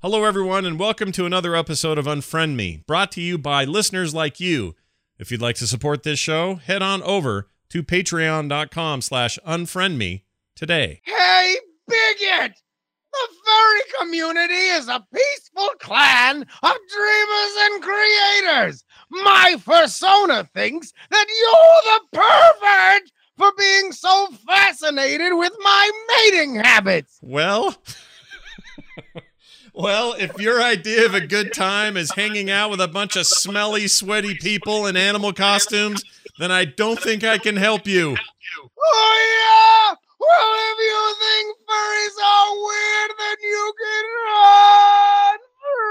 Hello, everyone, and welcome to another episode of Unfriend Me, brought to you by listeners like you. If you'd like to support this show, head on over to patreon.com slash unfriendme today. Hey, bigot! The furry community is a peaceful clan of dreamers and creators. My persona thinks that you're the pervert for being so fascinated with my mating habits. Well... Well, if your idea of a good time is hanging out with a bunch of smelly, sweaty people in animal costumes, then I don't think I can help you. Oh, yeah! Well, if you think furries are weird, then you can run!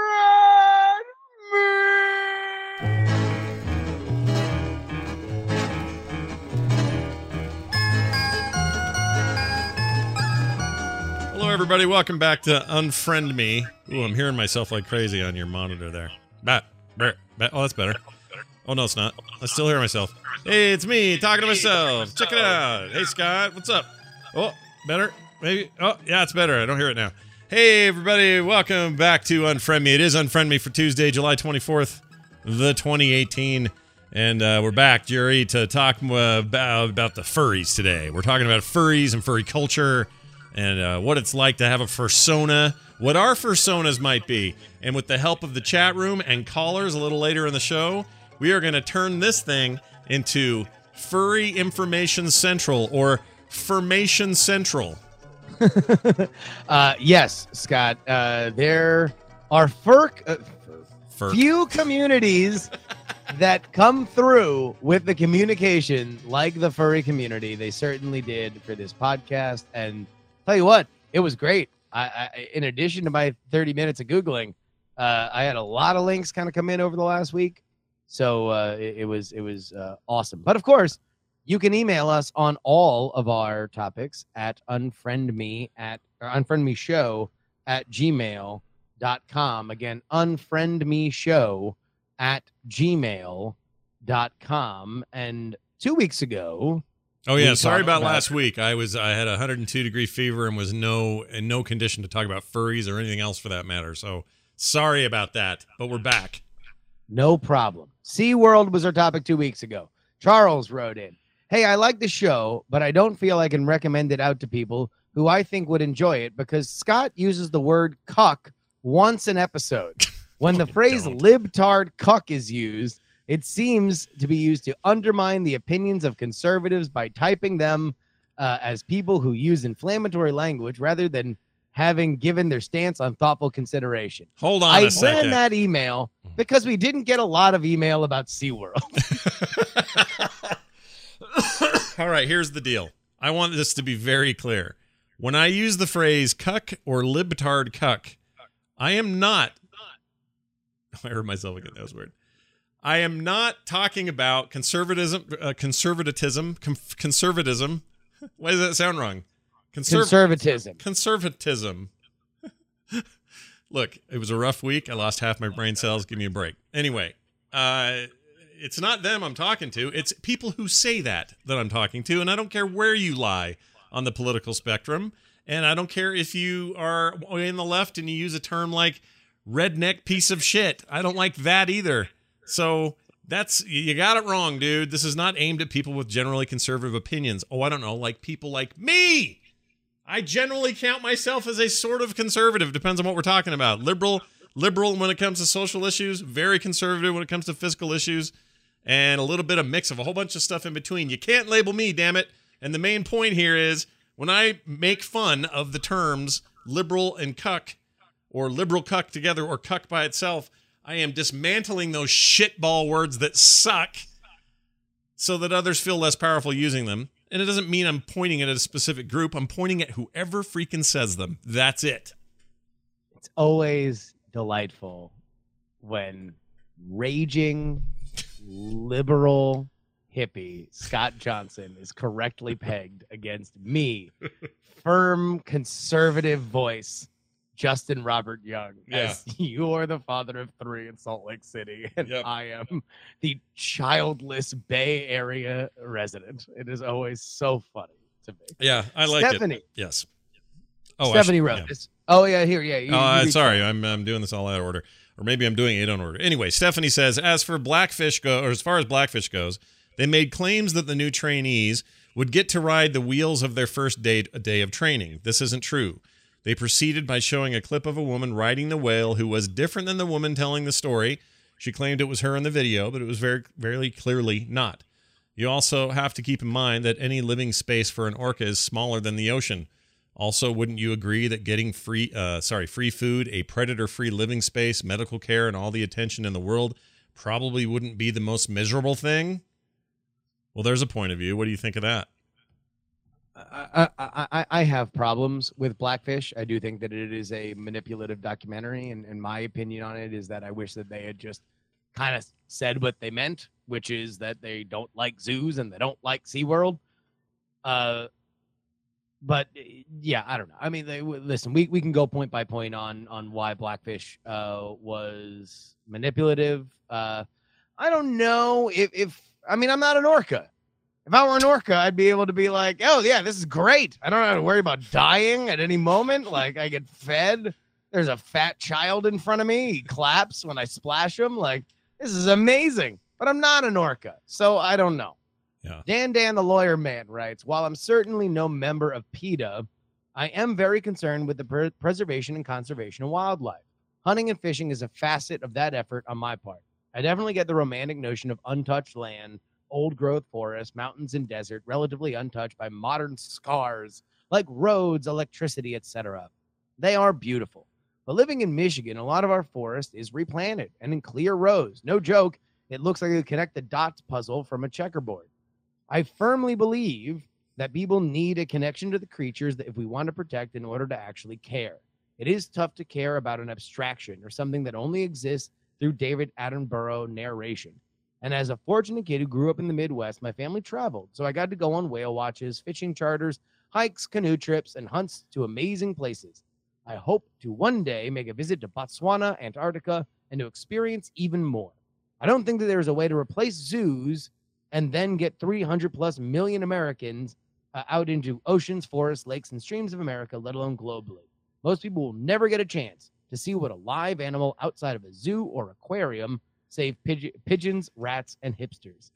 Run! me. Hello, everybody. Welcome back to Unfriend Me. Ooh, I'm hearing myself like crazy on your monitor there. Bat, bat, bat. Oh, that's better. Oh, no, it's not. I still hear myself. Hey, it's me talking to myself. Check it out. Hey, Scott, what's up? Oh, better? Maybe. Oh, yeah, it's better. I don't hear it now. Hey, everybody. Welcome back to Unfriend Me. It is Unfriend Me for Tuesday, July 24th, the 2018. And uh, we're back, Jerry, to talk about, about the furries today. We're talking about furries and furry culture and uh, what it's like to have a fursona, what our fursonas might be. And with the help of the chat room and callers a little later in the show, we are going to turn this thing into Furry Information Central or Formation Central. Uh, yes, Scott. Uh, there are fur, uh, Fur- few communities that come through with the communication like the furry community. They certainly did for this podcast. And tell you what, it was great. I, I in addition to my 30 minutes of googling, uh, I had a lot of links kind of come in over the last week. So uh, it, it was it was uh, awesome. But of course, you can email us on all of our topics at unfriendme at or unfriendme at gmail.com. Again, unfriendme show at gmail.com. And two weeks ago, Oh yeah, sorry about about- last week. I was I had a 102 degree fever and was no in no condition to talk about furries or anything else for that matter. So sorry about that, but we're back. No problem. SeaWorld was our topic two weeks ago. Charles wrote in Hey, I like the show, but I don't feel I can recommend it out to people who I think would enjoy it because Scott uses the word cuck once an episode. When the phrase don't. libtard cuck is used, it seems to be used to undermine the opinions of conservatives by typing them uh, as people who use inflammatory language rather than having given their stance on thoughtful consideration. Hold on I a ran that email because we didn't get a lot of email about SeaWorld. All right, here's the deal. I want this to be very clear. When I use the phrase cuck or libtard cuck, I am not. I heard myself again. That was weird. I am not talking about conservatism, uh, conservatism, com- conservatism. Why does that sound wrong? Conserv- Conservatism. conservatism. Look, it was a rough week. I lost half my brain cells. Give me a break. Anyway, uh, it's not them I'm talking to. It's people who say that that I'm talking to, and I don't care where you lie on the political spectrum, and I don't care if you are in the left and you use a term like redneck piece of shit. I don't like that either. So that's you got it wrong, dude. This is not aimed at people with generally conservative opinions. Oh, I don't know, like people like me. I generally count myself as a sort of conservative. Depends on what we're talking about. Liberal, liberal when it comes to social issues. Very conservative when it comes to fiscal issues, and a little bit of mix of a whole bunch of stuff in between. You can't label me, damn it. And the main point here is when I make fun of the terms liberal and cuck, or liberal cuck together, or cuck by itself, I am dismantling those shitball words that suck so that others feel less powerful using them. And it doesn't mean I'm pointing at a specific group. I'm pointing at whoever freaking says them. That's it. It's always delightful when raging liberal hippie Scott Johnson is correctly pegged against me, firm conservative voice Justin Robert Young, as you are the father of three in Salt Lake City, and Yep. I am the childless Bay Area resident. It is always so funny to me. Yeah, I like Stephanie, it. Yes. Oh, Stephanie wrote yeah. Oh yeah, here, yeah. you- Uh, you sorry, I'm I'm doing this all out of order, or maybe I'm doing it on order. Anyway, Stephanie says, as for Blackfish go, or as far as Blackfish goes, they made claims that the new trainees would get to ride the wheels of their first day day of training. This isn't true. They proceeded by showing a clip of a woman riding the whale who was different than the woman telling the story. She claimed it was her in the video, but it was very very clearly not. You also have to keep in mind that any living space for an orca is smaller than the ocean. Also, wouldn't you agree that getting free, uh, sorry, free food, a predator-free living space, medical care, and all the attention in the world probably wouldn't be the most miserable thing? Well, there's a point of view. What do you think of that? I, I, have problems with Blackfish. I do think that it is a manipulative documentary, and, and my opinion on it is that I wish that they had just kind of said what they meant, which is that they don't like zoos and they don't like SeaWorld. Uh, but uh, yeah, I don't know. I mean, they, listen, we, we can go point by point on on why Blackfish uh, was manipulative. Uh, I don't know if if I mean I'm not an orca. If I were an orca, I'd be able to be like, oh yeah, this is great. I don't have to worry about dying at any moment. Like I get fed. There's a fat child in front of me. He claps when I splash him. Like this is amazing. But I'm not an orca, so I don't know. Yeah. Dan Dan, the lawyer man, writes While I'm certainly no member of PETA, I am very concerned with the pre- preservation and conservation of wildlife. Hunting and fishing is a facet of that effort on my part. I definitely get the romantic notion of untouched land, old growth forest, mountains, and desert, relatively untouched by modern scars like roads, electricity, etc. They are beautiful. But living in Michigan, a lot of our forest is replanted and in clear rows. No joke, it looks like a connect the dots puzzle from a checkerboard. I firmly believe that people need a connection to the creatures that if we want to protect in order to actually care. It is tough to care about an abstraction or something that only exists through David Attenborough narration. And as a fortunate kid who grew up in the Midwest, my family traveled. So I got to go on whale watches, fishing charters, hikes, canoe trips, and hunts to amazing places. I hope to one day make a visit to Botswana, Antarctica, and to experience even more. I don't think that there is a way to replace zoos and then get 300 plus million Americans uh, out into oceans, forests, lakes, and streams of America, let alone globally. Most people will never get a chance to see what a live animal outside of a zoo or aquarium, save pidge- pigeons, rats, and hipsters.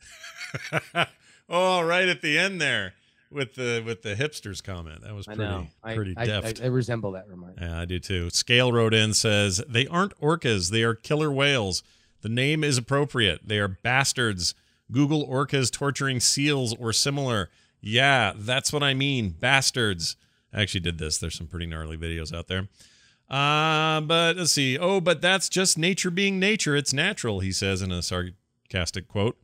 oh, right at the end there with the with the hipsters comment. That was pretty. I, pretty I, deft. I, I resemble that remark. Yeah, I do too. Scale wrote in says they aren't orcas, they are killer whales. The name is appropriate. They are bastards. Google orcas torturing seals or similar. Yeah, that's what I mean. Bastards. I actually did this. There's some pretty gnarly videos out there. Uh, but let's see. Oh, but that's just nature being nature. It's natural, he says in a sarcastic quote.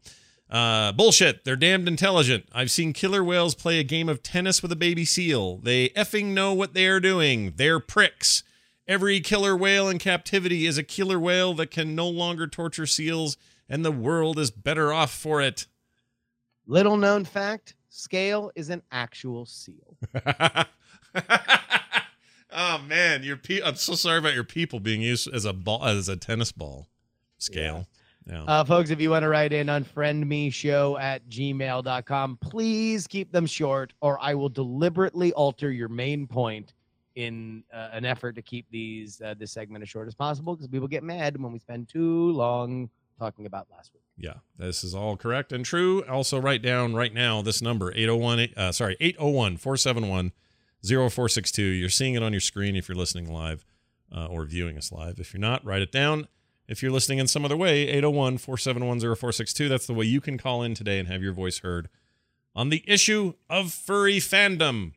Uh, bullshit. They're damned intelligent. I've seen killer whales play a game of tennis with a baby seal. They effing know what they are doing. They're pricks. Every killer whale in captivity is a killer whale that can no longer torture seals, and the world is better off for it. Little known fact scale is an actual seal. oh man, your pe- I'm so sorry about your people being used as a ball as a tennis ball scale. Yeah. Uh, folks, if you want to write in, unfriend me show at gmail.com. Please keep them short, or I will deliberately alter your main point in uh, an effort to keep these uh, this segment as short as possible because people get mad when we spend too long talking about last week. Yeah, this is all correct and true. Also, write down right now this number 801 uh, sorry 801 471 0462. You're seeing it on your screen if you're listening live uh, or viewing us live. If you're not, write it down. If you're listening in some other way, 801 471 0462. That's the way you can call in today and have your voice heard on the issue of furry fandom.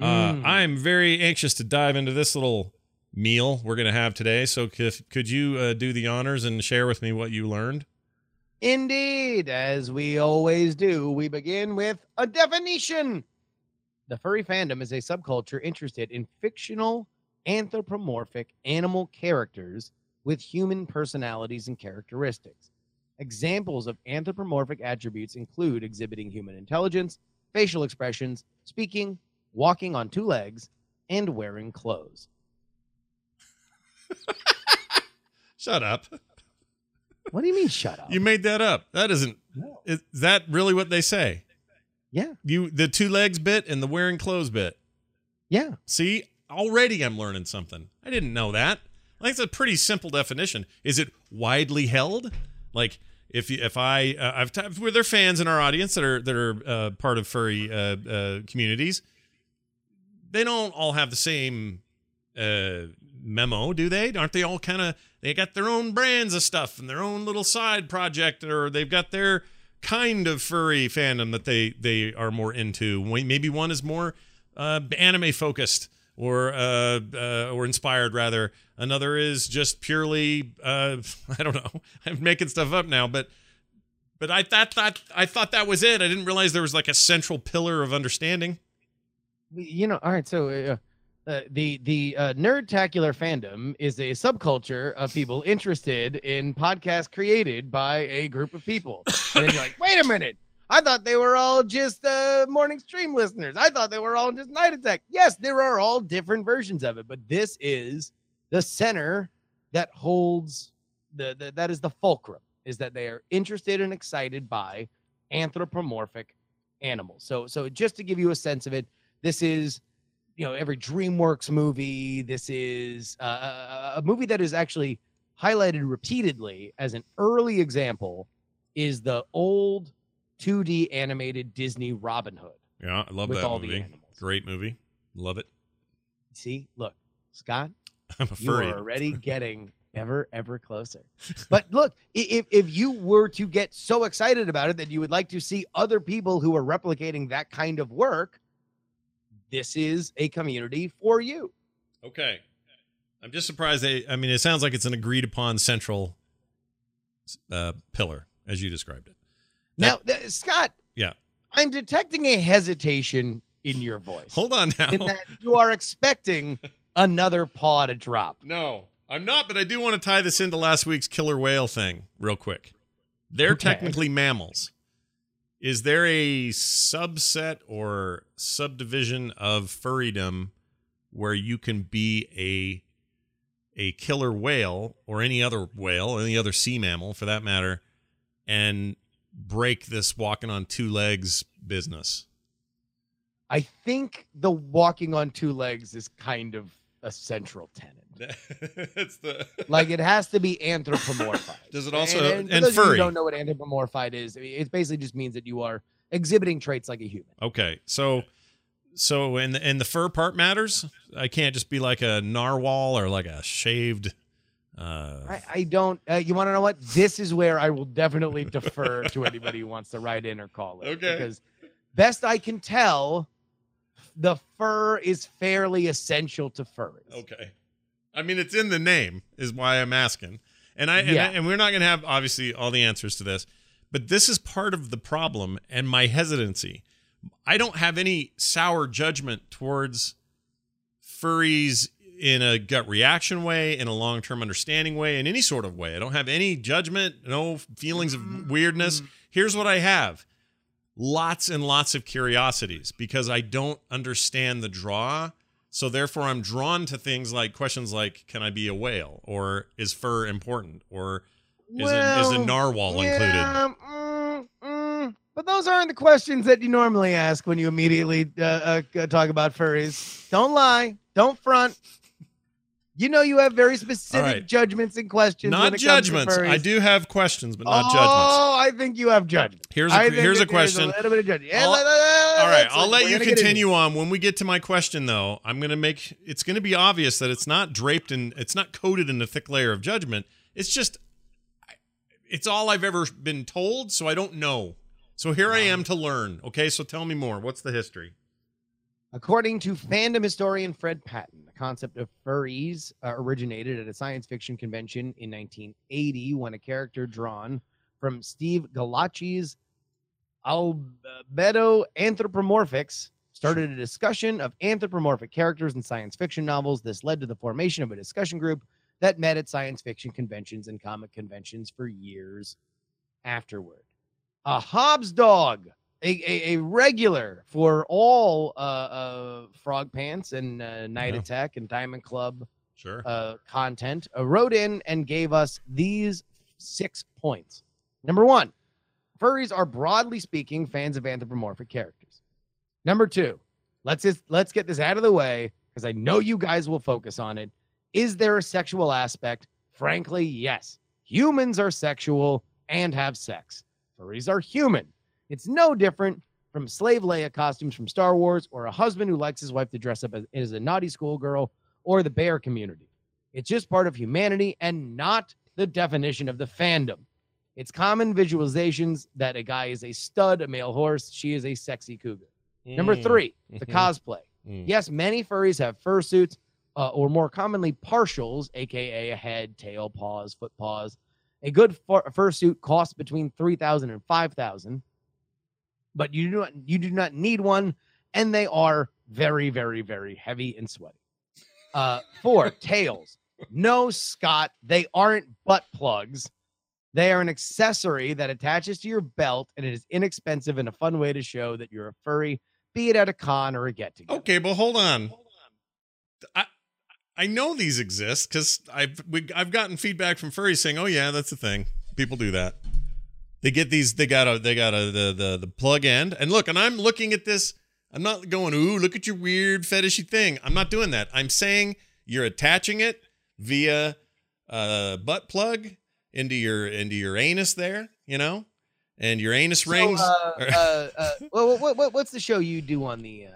Uh, Mm. I'm very anxious to dive into this little meal we're going to have today. So, could, could you uh, do the honors and share with me what you learned? Indeed, as we always do, we begin with a definition. The furry fandom is a subculture interested in fictional, anthropomorphic animal characters with human personalities and characteristics. Examples of anthropomorphic attributes include exhibiting human intelligence, facial expressions, speaking, walking on two legs, and wearing clothes. Shut up. What do you mean, shut up? You made that up. That isn't. No. Is that really what they say? Yeah, You the two legs bit and the wearing clothes bit. yeah. See, already I'm learning something. I didn't know that. Like it's a pretty simple definition. Is it widely held? Like if you, if I uh, I've t- were there fans in our audience that are that are uh, part of furry uh, uh, communities. They don't all have the same uh, memo, do they? Aren't they all kind of they got their own brands of stuff and their own little side project, or they've got their kind of furry fandom that they they are more into. Maybe one is more uh, anime focused or uh, uh, or inspired rather. Another is just purely uh, I don't know. I'm making stuff up now, but but I thought that I thought that was it. I didn't realize there was like a central pillar of understanding. You know, all right. So uh, the the uh, nerdtacular fandom is a subculture of people interested in podcasts created by a group of people. And then you're like, wait a minute. I thought they were all just uh, morning stream listeners. I thought they were all just night attack. Yes, there are all different versions of it, but this is the center that holds the, the that is the fulcrum is that they are interested and excited by anthropomorphic animals. So so just to give you a sense of it, this is you know every DreamWorks movie. This is uh, a movie that is actually highlighted repeatedly as an early example is the old 2D animated Disney Robin Hood. Yeah, I love that movie. Great movie. Love it. See, look, Scott, I'm a furry. You are already getting ever, ever closer. But look, if, if you were to get so excited about it that you would like to see other people who are replicating that kind of work, this is a community for you. Okay. I'm just surprised they, I mean, it sounds like it's an agreed upon central uh, pillar, as you described it. Now, th- Scott. Yeah. I'm detecting a hesitation in your voice. Hold on now. In that you are expecting another paw to drop. No, I'm not, but I do want to tie this into last week's killer whale thing real quick. They're okay. technically mammals. Is there a subset or subdivision of furrydom where you can be a a killer whale or any other whale, any other sea mammal for that matter, and break this walking on two legs business? I think the walking on two legs is kind of a central tenet. it's the like it has to be anthropomorphized. Does it also and, and, and furry? don't know what anthropomorphized is. It basically just means that you are exhibiting traits like a human. Okay, so so in the in the fur part matters. I can't just be like a narwhal or like a shaved uh, I, I don't. Uh, you want to know what? This is where I will definitely defer to anybody who wants to write in or call it. Okay. Because best I can tell, the fur is fairly essential to furries. Okay. I mean, it's in the name, is why I'm asking. And I, yeah. and, I, and we're not going to have obviously all the answers to this, but this is part of the problem and my hesitancy. I don't have any sour judgment towards furries in a gut reaction way, in a long term understanding way, in any sort of way. I don't have any judgment, no feelings of weirdness. Here's what I have lots and lots of curiosities because I don't understand the draw. So therefore, I'm drawn to things like questions like, "Can I be a whale?" or "Is fur important?" or "Is, well, a, is a narwhal yeah, included?" Mm, mm, but those aren't the questions that you normally ask when you immediately uh, uh, talk about furries. Don't lie. Don't front. You know you have very specific right. judgments and questions. Not judgments. I do have questions, but not oh, judgments. Oh, I think you have judgments. Here's a, here's a question. A little bit of judgment. I'll, all right, I'll let you continue on. When we get to my question, though, I'm going to make it's going to be obvious that it's not draped in, it's not coated in a thick layer of judgment. It's just, it's all I've ever been told, so I don't know. So here I am to learn. Okay, so tell me more. What's the history? According to fandom historian Fred Patten, the concept of furries uh, originated at a science fiction convention in 1980 when a character drawn from Steve Gallacci's Albedo Anthropomorphics started a discussion of anthropomorphic characters in science fiction novels. This led to the formation of a discussion group that met at science fiction conventions and comic conventions for years afterward. A Hobbs dog a, a, a regular for all uh, uh, Frog Pants and uh, Night yeah. Attack and Diamond Club sure. uh, content, uh, wrote in and gave us these six points. Number one, furries are broadly speaking fans of anthropomorphic characters. Number two, let's just let's get this out of the way. because I know you guys will focus on it. Is there a sexual aspect? Frankly, yes. Humans are sexual and have sex. Furries are human. It's no different from slave Leia costumes from Star Wars or a husband who likes his wife to dress up as, as a naughty schoolgirl or the bear community. It's just part of humanity and not the definition of the fandom. It's common visualizations that a guy is a stud, a male horse, she is a sexy cougar. Number Mm, three, the cosplay. mm. Yes, many furries have fursuits, uh, or more commonly partials, aka a head, tail, paws, foot paws. A good fur- fursuit costs between three thousand and five thousand, but you do not you do not need one, and they are very, very, very heavy and sweaty. Uh, four tails. No, Scott, they aren't butt plugs. They are an accessory that attaches to your belt, and it is inexpensive and a fun way to show that you're a furry, be it at a con or a get together. Okay, but hold on. Hold on. I I know these exist because I've we, I've gotten feedback from furries saying, "Oh yeah, that's the thing. People do that. They get these. They got a they got a the the the plug end. And look, and I'm looking at this. I'm not going, ooh, look at your weird fetishy thing. I'm not doing that. I'm saying you're attaching it via a butt plug into your into your anus there, you know, and your anus rings. So, uh, uh, uh, well, what, what, what's the show you do on the? Uh,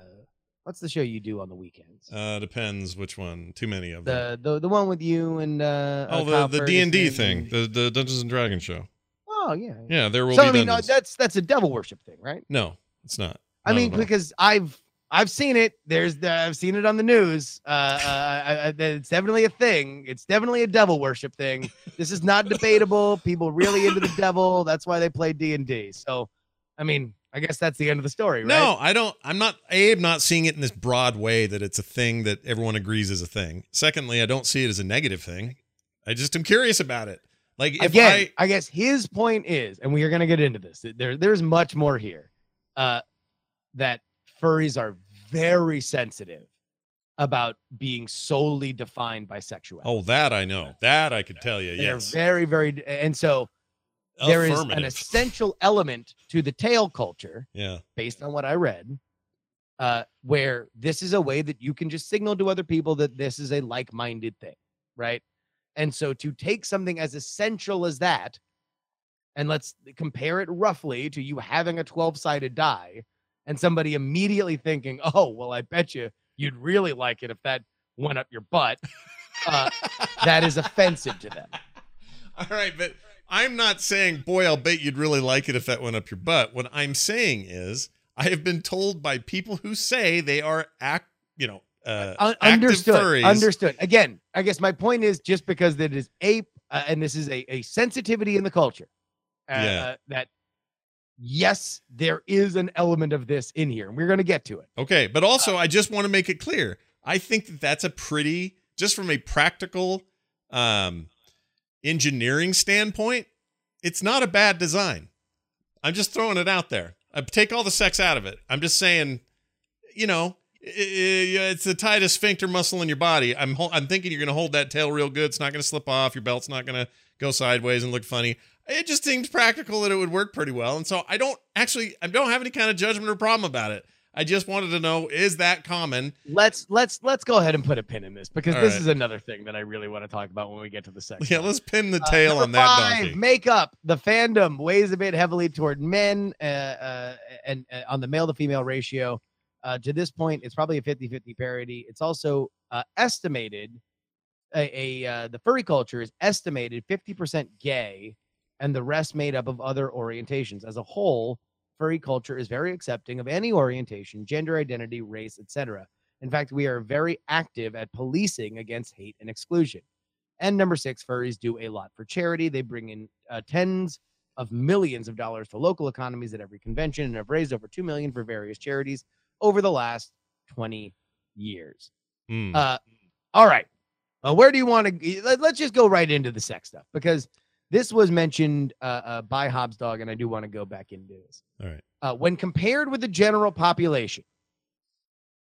what's the show you do on the weekends? uh, depends which one. Too many of them. the the the one with you and uh, Oh, uh, the the D and D thing, the the Dungeons and Dragons show. Oh yeah. Yeah, there will So I mean, uh, that's that's a devil worship thing, right? no, it's not. I Not mean, because I've I've seen it. There's the, I've seen it on the news. Uh, uh, I, I, it's definitely a thing. It's definitely a devil worship thing. This is not debatable. People really into the devil. That's why they play D and D. So, I mean, I guess that's the end of the story, right? no, I don't. I'm not. A, I'm not seeing it in this broad way that it's a thing that everyone agrees is a thing. Secondly, I don't see it as a negative thing. I just am curious about it. Like if Again, I I, guess his point is, and we are going to get into this. There, there's much more here. Uh, that furries are very sensitive about being solely defined by sexuality. oh that I know that I could tell you. They're Yes, very, very, and so there is an essential element to the tail culture, Yeah. based on what I read, uh, where this is a way that you can just signal to other people that this is a like-minded thing, right? And so to take something as essential as that, and let's compare it roughly to you having a 12-sided die, and somebody immediately thinking, "Oh, well, I bet you you'd really like it if that went up your butt." Uh, that is offensive to them. All right, but I'm not saying, boy, I'll bet you'd really like it if that went up your butt. What I'm saying is, I have been told by people who say they are act, you know, uh, understood. Understood. Again, I guess my point is just because it is a uh, and this is a, a sensitivity in the culture. Uh, Yeah. uh, that yes, there is an element of this in here, and we're going to get to it. Okay, but also I just want to make it clear. I think that that's a pretty just from a practical um engineering standpoint, it's not a bad design. I'm just throwing it out there. I take all the sex out of it. I'm just saying, you know, it's the tightest sphincter muscle in your body. I'm I'm thinking you're going to hold that tail real good. It's not going to slip off. Your belt's not going to go sideways and look funny. It just seems practical that it would work pretty well. And so I don't actually I don't have any kind of judgment or problem about it. I just wanted to know is that common? Let's let's let's go ahead and put a pin in this because All this right. is another thing that I really want to talk about when we get to the second. Yeah, let's pin the Uh, tail number on that five, donkey. Makeup. The fandom weighs a bit heavily toward men uh, uh, and uh, on the male to female ratio. Uh, to this point, it's probably a 50 50 parity. It's also uh, estimated a, a uh, the furry culture is estimated 50% gay and the rest made up of other orientations. As a whole, furry culture is very accepting of any orientation, gender identity, race, etc. In fact, we are very active at policing against hate and exclusion. And number six, furries do a lot for charity. They bring in uh, tens of millions of dollars to local economies at every convention and have raised over 2 million for various charities over the last 20 years. Hmm. Uh, all right. Uh, where do you want to? Let, let's just go right into the sex stuff because this was mentioned uh, uh, by Hobbs Dog, and I do want to go back into this. All right. Uh, when compared with the general population,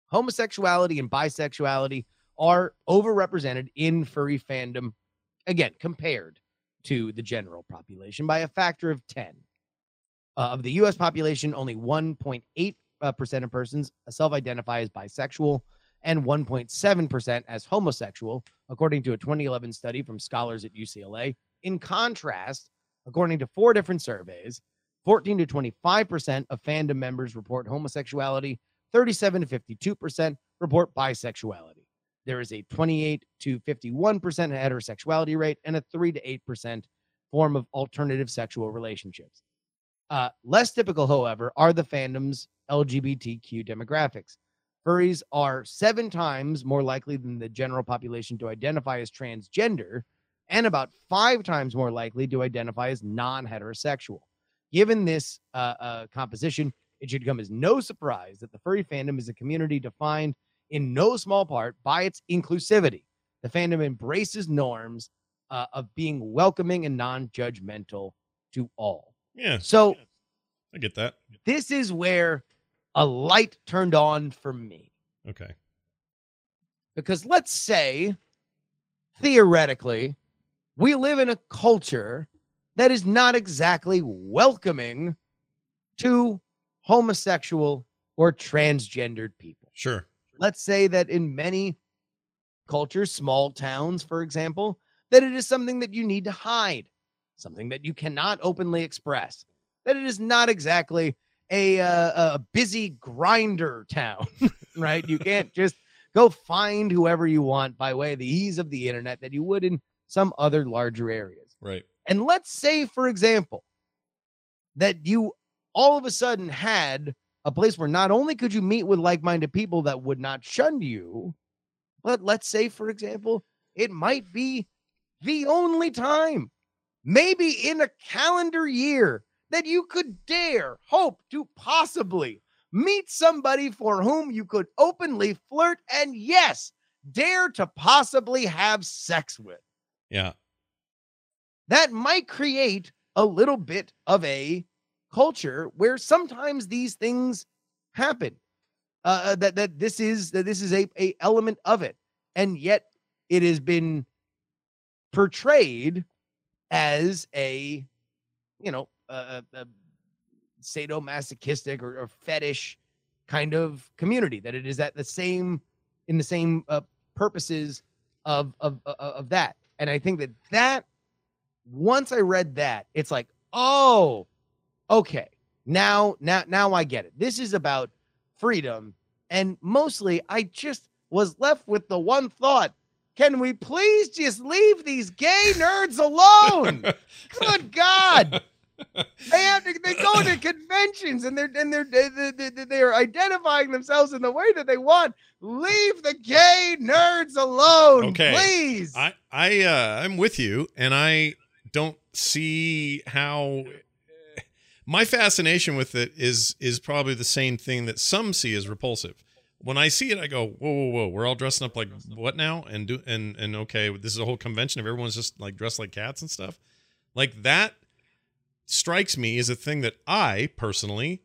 homosexuality and bisexuality are overrepresented in furry fandom. Again, compared to the general population by a factor of 10. Uh, of the US population, only 1.8% uh, percent of persons self identify as bisexual, and 1.7% as homosexual, according to a 2011 study from scholars at UCLA. In contrast, according to four different surveys, 14 to 25% of fandom members report homosexuality, 37 to 52% report bisexuality. There is a 28 to 51% heterosexuality rate and a 3 to 8% form of alternative sexual relationships. Uh, less typical, however, are the fandom's LGBTQ demographics. Furries are seven times more likely than the general population to identify as transgender, and about five times more likely to identify as non heterosexual. Given this uh, uh, composition, it should come as no surprise that the furry fandom is a community defined in no small part by its inclusivity. The fandom embraces norms uh, of being welcoming and non judgmental to all. Yeah. So I get that. this is where a light turned on for me. Okay. Because let's say, theoretically, we live in a culture that is not exactly welcoming to homosexual or transgendered people. Sure. Let's say that in many cultures, small towns, for example, that it is something that you need to hide, something that you cannot openly express, that it is not exactly a, uh, a busy Grindr town, right? You can't just go find whoever you want by way of the ease of the internet that you would in some other larger areas. Right. And let's say, for example, that you all of a sudden had a place where not only could you meet with like minded people that would not shun you, but let's say, for example, it might be the only time, maybe in a calendar year, that you could dare hope to possibly meet somebody for whom you could openly flirt and, yes, dare to possibly have sex with Yeah. that might create a little bit of a culture where sometimes these things happen. Uh, uh, that that this is that this is a, a element of it, and yet it has been portrayed as a you know a, a, sadomasochistic or, or fetish kind of community. That it is at the same in the same uh, purposes of of of, of that, and I think that that once I read that, it's like, oh, okay. Now, now, now I get it. This is about freedom. And mostly I just was left with the one thought. Can we please just leave these gay nerds alone? Good God. They have to they go to conventions and they're and they're they, they, they, they're identifying themselves in the way that they want. Leave the gay nerds alone, Okay. please. I I uh I'm with you and I don't see how my fascination with it is is probably the same thing that some see as repulsive. When I see it, I go, whoa, whoa, whoa! We're all dressing up like what now? And do and and okay, this is a whole convention of everyone's just like dressed like cats and stuff. Like that strikes me as a thing that I personally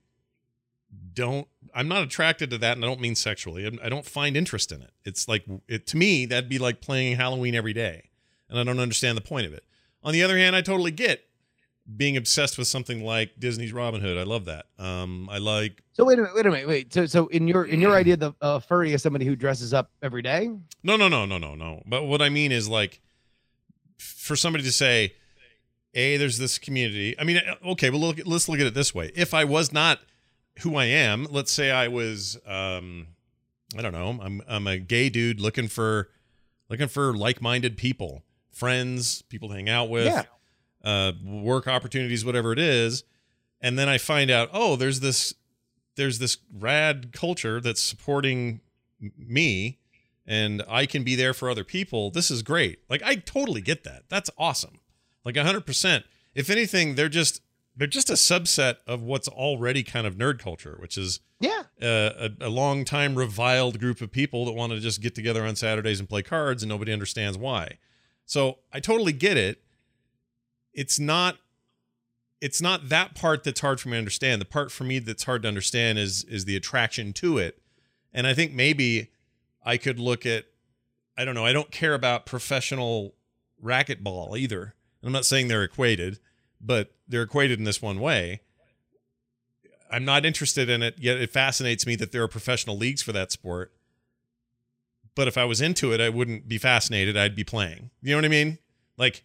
don't. I'm not attracted to that, and I don't mean sexually. I- I don't find interest in it. It's like it to me that'd be like playing Halloween every day, and I don't understand the point of it. On the other hand, I totally get being obsessed with something like Disney's Robin Hood. I love that. Um, I like So wait a minute, wait a minute, wait. So so in your in your idea, the uh, furry is somebody who dresses up every day. no, no, no, no, no, no. But what I mean is like for somebody to say, "A, there's this community." I mean, okay, well, look, let's look at it this way. If I was not who I am, let's say I was, um, I don't know, I'm I'm a gay dude looking for looking for like-minded people, friends, people to hang out with. Yeah. uh, work opportunities, whatever it is, and then I find out, oh, there's this there's this rad culture that's supporting me, and I can be there for other people. This is great. Like I totally get that. That's awesome. Like hundred percent. If anything, they're just they're just a subset of what's already kind of nerd culture, which is Yeah, uh, a, a long time reviled group of people that want to just get together on Saturdays and play cards, and nobody understands why. So I totally get it. It's not. It's not that part that's hard for me to understand. The part for me that's hard to understand is is the attraction to it, and I think maybe I could look at. I don't know. I don't care about professional racquetball either. I'm not saying they're equated, but they're equated in this one way. I'm not interested in it yet. It fascinates me that there are professional leagues for that sport. but if I was into it, I wouldn't be fascinated. I'd be playing. You know what I mean? Like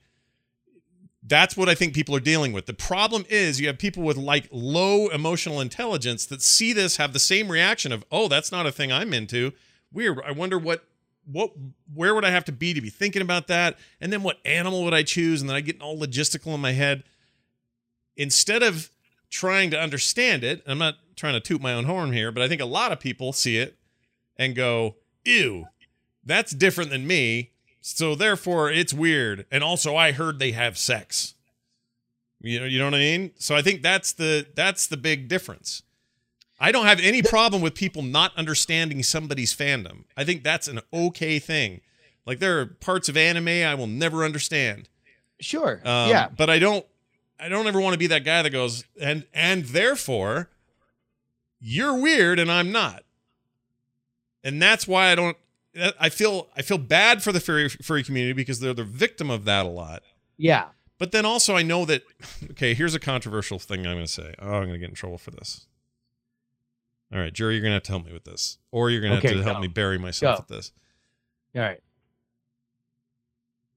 that's what I think people are dealing with. The problem is you have people with like low emotional intelligence that see this, have the same reaction of, "Oh, that's not a thing I'm into." Weird. I wonder what what where would I have to be to be thinking about that? And then what animal would I choose? And then I get all logistical in my head. Instead of trying to understand it, I'm not trying to toot my own horn here, but I think a lot of people see it and go, "Ew, that's different than me." So therefore it's weird. And also I heard they have sex. You know, you know what I mean? So I think that's the that's the big difference. I don't have any problem with people not understanding somebody's fandom. I think that's an okay thing. Like there are parts of anime I will never understand. Sure. Um, yeah. But I don't I don't ever want to be that guy that goes and and therefore you're weird and I'm not. And that's why I don't I feel I feel bad for the furry furry community because they're the victim of that a lot. Yeah. But then also I know that okay, here's a controversial thing I'm going to say. Oh, I'm going to get in trouble for this. All right, Jerry, you're going to have to help me with this, or you're going to Okay, have to help go. me bury myself Go. with this. All right.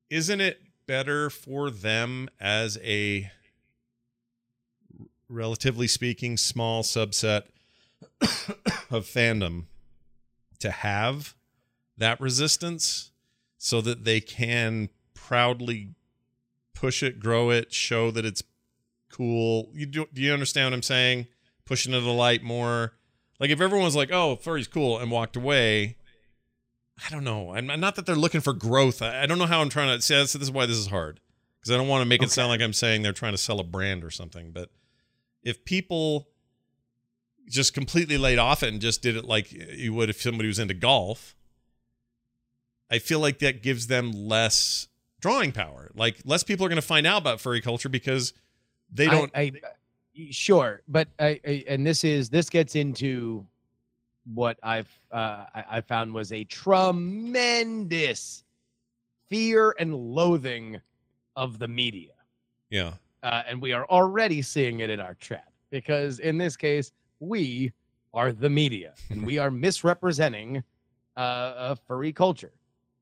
Isn't it better for them as a relatively speaking small subset of fandom to have that resistance so that they can proudly push it, grow it, show that it's cool. You do, do you understand what I'm saying? Pushing it to the light more. Like if everyone was like, "Oh, furry's cool," and walked away, I don't know. I'm not that they're looking for growth. I, I don't know how I'm trying to see. This, this is why this is hard because I don't want to make it sound like I'm saying they're trying to sell a brand or something. But if people just completely laid off it and just did it like you would if somebody was into golf, I feel like that gives them less drawing power. Like less people are going to find out about furry culture because they don't. I, I sure, but I, I and this is this gets into what I've uh, I, I found was a tremendous fear and loathing of the media, yeah. uh, and we are already seeing it in our chat because in this case we are the media and we are misrepresenting uh, uh, furry culture.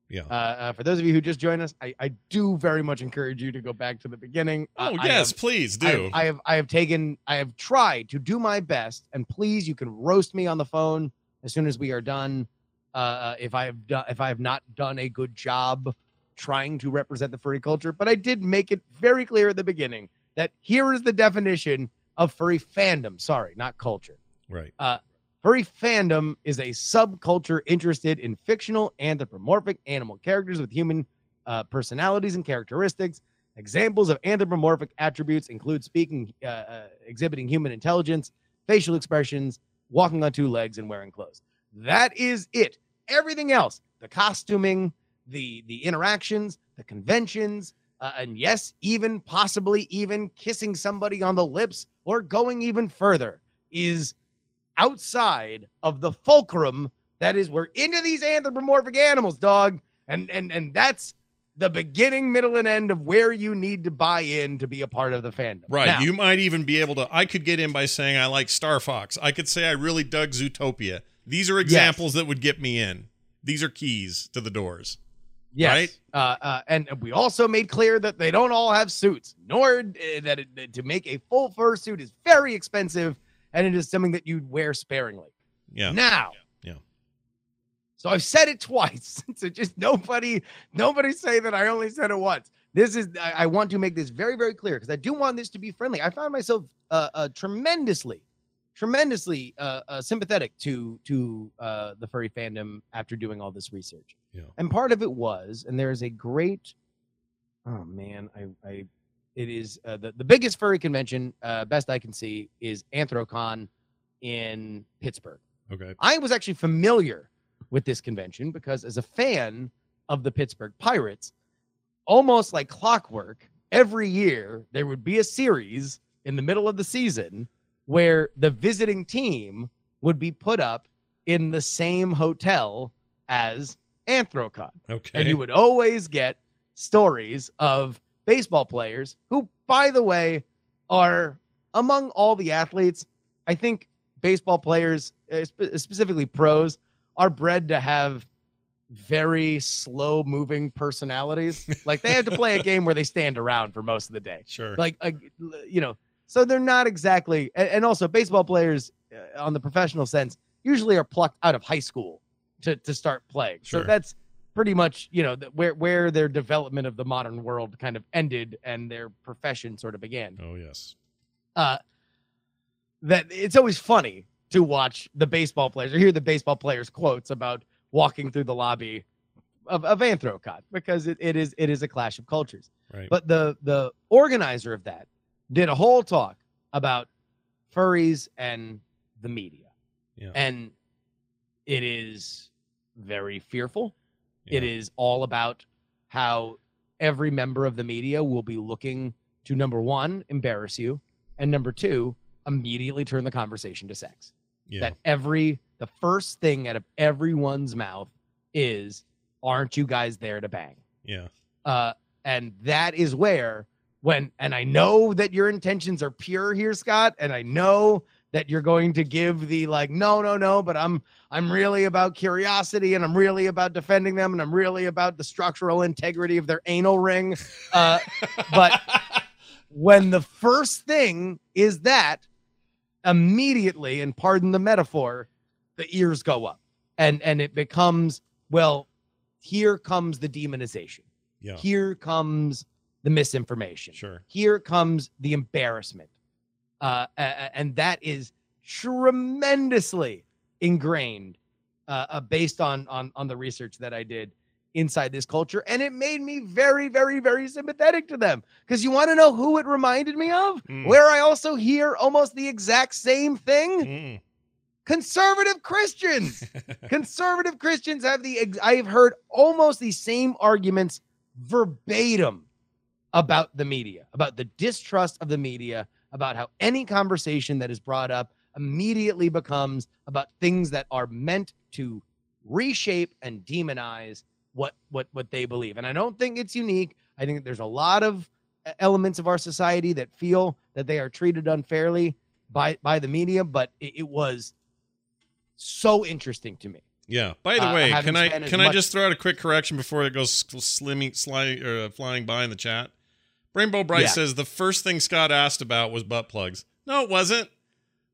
Yeah. Uh, uh, for those of you who just joined us, I, I do very much encourage you to go back to the beginning. Uh, Oh I yes, have- please I- do. I, have I have taken I have tried to do my best, and please, you can roast me on the phone as soon as we are done. Uh, if I have done if I have not done a good job trying to represent the furry culture, but I did make it very clear at the beginning that here is the definition of furry fandom. Sorry, not culture. right. Furry fandom is a subculture interested in fictional anthropomorphic animal characters with human uh, personalities and characteristics. Examples of anthropomorphic attributes include speaking, uh, uh, exhibiting human intelligence, facial expressions, walking on two legs, and wearing clothes. That is it. Everything else, the costuming, the the interactions, the conventions, uh, and yes, even possibly even kissing somebody on the lips or going even further is outside of the fulcrum that is we're into these anthropomorphic animals dog and and and that's the beginning middle and end of where you need to buy in to be a part of the fandom Right. Now, you might even be able to. I could get in by saying I like Star Fox. I could say I really dug Zootopia. These are examples that would get me in. These are keys to the doors. yes right? uh, uh and we also made clear that they don't all have suits nor uh, that, it, that to make a full fur suit is very expensive and it is something that you'd wear sparingly Yeah. Now. Yeah. So I've said it twice. So just nobody, nobody say that I only said it once. This is I, I want to make this very, very clear because I do want this to be friendly. I found myself uh, uh tremendously, tremendously uh, uh sympathetic to to uh the furry fandom after doing all this research. Yeah. And part of it was, and there is a great oh man, I I it is uh, the, the biggest furry convention, uh, best I can see, is Anthrocon in Pittsburgh. Okay. I was actually familiar with this convention because as a fan of the Pittsburgh Pirates, almost like clockwork, every year there would be a series in the middle of the season where the visiting team would be put up in the same hotel as Anthrocon. Okay. And you would always get stories of baseball players who, by the way, are among all the athletes. I think baseball players, uh, specifically pros, are bred to have very slow moving personalities. like they have to play a game where they stand around for most of the day. Sure. Like, uh, you know, so they're not exactly, and, and also baseball players uh, on the professional sense usually are plucked out of high school to, to start playing. Sure. So that's pretty much, you know, where, where their development of the modern world kind of ended and their profession sort of began oh yes. uh, that it's always funny to watch the baseball players or hear the baseball players quotes about walking through the lobby of, of Anthrocon because it, it is it is a clash of cultures. Right. But the the organizer of that did a whole talk about furries and the media. Yeah. And it is very fearful. It is all about how every member of the media will be looking to number one, embarrass you, and number two, immediately turn the conversation to sex. yeah. That every the first thing out of everyone's mouth is, "Aren't you guys there to bang?" yeah. Uh, and that is where when and I know that your intentions are pure here, Scott, and I know that you're going to give the like, no, no, no, but I'm I'm really about curiosity and I'm really about defending them and I'm really about the structural integrity of their anal ring. Uh, but when the first thing is that immediately and pardon the metaphor the ears go up and and it becomes well here comes the demonization yeah. here comes the misinformation Sure. here comes the embarrassment uh and that is tremendously ingrained uh, uh based on on on the research that i did inside this culture and it made me very very very sympathetic to them because you want to know who it reminded me of Mm. where i also hear almost the exact same thing Mm. conservative christians conservative christians have the ex- i've heard almost the same arguments verbatim about the media about the distrust of the media about how any conversation that is brought up immediately becomes about things that are meant to reshape and demonize what what what they believe and i don't think it's unique i think there's a lot of e- elements of our society that feel that they are treated unfairly by by the media but it, it was so interesting to me Yeah. By the Uh, way, can I can I much- just throw out a quick correction before it goes sl- slimming, sli- uh, flying by in the chat? Rainbow Bright Yeah. says the first thing Scott asked about was butt plugs. No, it wasn't.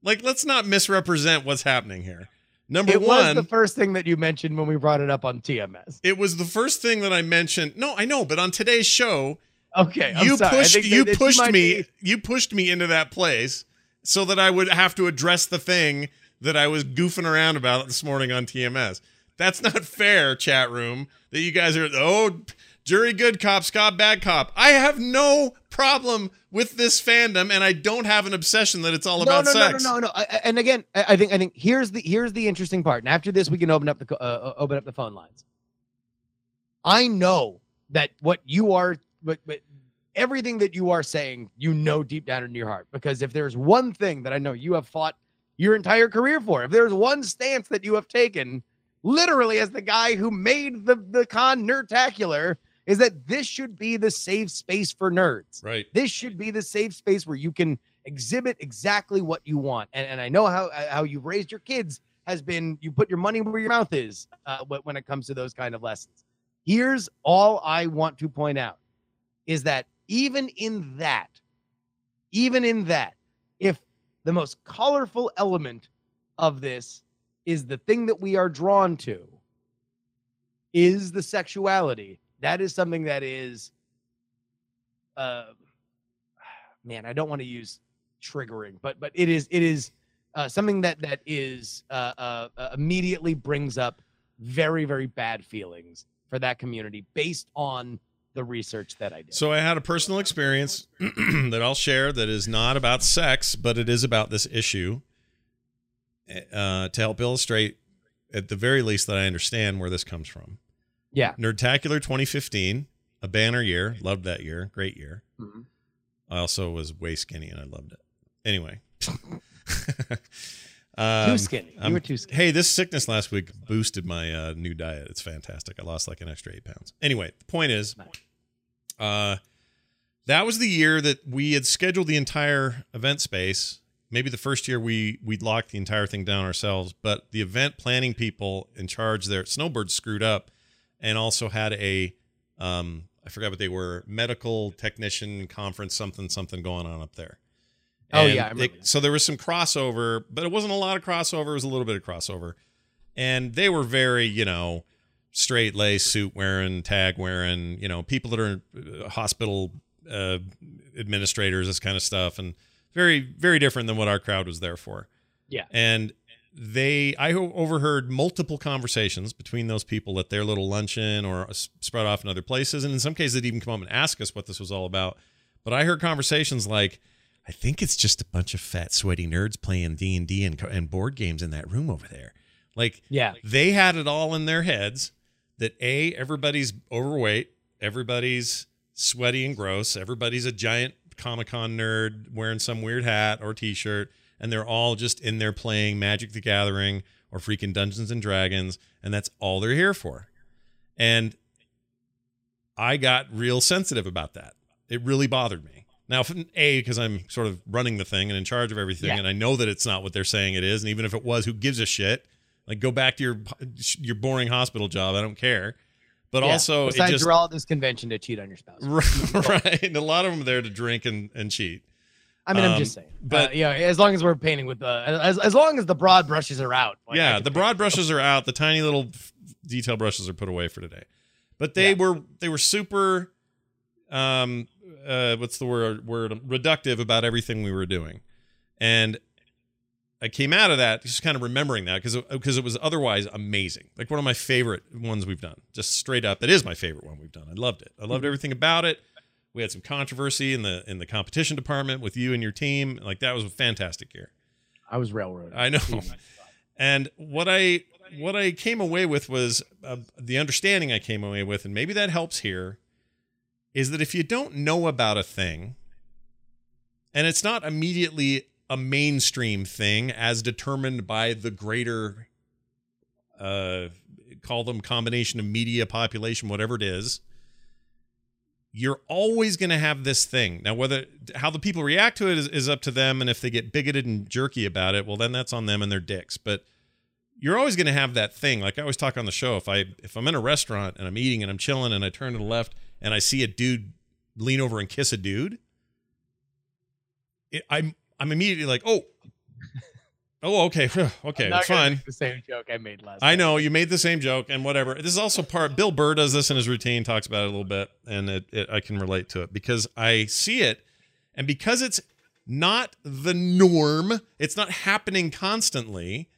Like, let's not misrepresent what's happening here. Number it one, was the first thing that you mentioned when we brought it up on tms it was the first thing that I mentioned. No, I know, but on today's show, okay I'm you sorry. Pushed you that- pushed me be- you pushed me into that place so that I would have to address the thing that I was goofing around about this morning on TMS. That's not fair, chat room. That you guys are oh jury good cop, Scott bad cop. I have no problem with this fandom, and I don't have an obsession that it's all no, about no, sex. no, no, no, no. I- And again, I I think I think here's the here's the interesting part. And after this, we can open up the uh, uh, open up the phone lines. I know that what you are, but but everything that you are saying, you know deep down in your heart. Because if there's one thing that I know you have fought your entire career for, if there's one stance that you have taken, literally as the guy who made the the con nerdtacular, is that this should be the safe space for nerds. Right. this should be the safe space where you can exhibit exactly what you want. And, and i know how uh, how you've raised your kids has been you put your money where your mouth is uh, when it comes to those kind of lessons. Here's all i want to point out is that even in that even in that if the most colorful element of this is the thing that we are drawn to is the sexuality that is something that is uh man i don't want to use triggering but but it is it is uh something that that is uh, uh uh, immediately brings up very very bad feelings for that community based on the research that i did So I had a personal experience that I'll share that is not about sex, but it is about this issue uh, to help illustrate, at the very least, that I understand where this comes from. Yeah Nerdtacular 2015, a banner year. Loved that year. Great year. Mhm. I also was way skinny and I loved it. Anyway. too Um, skinny you I'm- were too skinny Hey, this sickness last week boosted my uh, new diet. It's fantastic. I lost like an extra eight pounds. Anyway, the point is, uh, that was the year that we had scheduled the entire event space. Maybe the first year we we locked the entire thing down ourselves, but the event planning people in charge there at Snowbird screwed up and also had a um, I forgot what they were medical technician conference something something going on up there. Oh, And yeah, I remember it- so there was some crossover, but it wasn't a lot of crossover. It was a little bit of crossover, and they were very you know straight lace suit wearing, tag wearing, you know people that are uh, hospital uh, administrators, this kind of stuff, and very very different than what our crowd was there for. Yeah. and they I overheard multiple conversations between those people at their little luncheon or spread off in other places, and in some cases they'd even come up and ask us what this was all about. But I heard conversations like. I think it's just a bunch of fat, sweaty nerds playing D and D and board games in that room over there. Like Yeah. they had it all in their heads that a everybody's overweight, everybody's sweaty and gross, everybody's a giant Comic Con nerd wearing some weird hat or T-shirt, and they're all just in there playing Magic the Gathering or freaking Dungeons and Dragons, and that's all they're here for. And I got real sensitive about that. It really bothered me. Now, A, because I'm sort of running the thing and in charge of everything, Yeah. and I know that it's not what they're saying it is, and even if it was, who gives a shit? Like, go back to your your boring hospital job. I don't care. But Yeah. also, it besides just you're all at this convention to cheat on your spouse. right. And a lot of them are there to drink and, and cheat. I mean, I'm Um, just saying. but- But yeah, as long as we're painting with the as as long as the broad brushes are out. like, yeah, the broad brushes are out. The tiny little detail brushes are put away for today. But they Yeah. were they were super um uh what's the word word reductive about everything we were doing. And I came out of that just kind of remembering that because because it was otherwise amazing. Like one of my favorite ones we've done. Just straight up, it is my favorite one we've done. I loved it. I loved Mhm. everything about it. We had some controversy in the in the competition department with you and your team. Like that was a fantastic year. I was railroaded. I know. And what I what I came away with was uh, the understanding I came away with, and maybe that helps here, is that if you don't know about a thing, and it's not immediately a mainstream thing as determined by the greater, uh, call them combination of media population, whatever it is. You're always going to have this thing. Now, whether how the people react to it is, is up to them. And if they get bigoted and jerky about it, well, then that's on them and their dicks. But you're always going to have that thing. Like I always talk on the show. If I if I'm in a restaurant and I'm eating and I'm chilling and I turn to the left and I see a dude lean over and kiss a dude, it, I'm I'm immediately like, oh, oh, okay, okay, it's fine. The same joke I made last. I time. know you made the same joke and whatever. This is also part. Bill Burr does this in his routine, talks about it a little bit, and it, it, I can relate to it because I see it, and because it's not the norm, it's not happening constantly.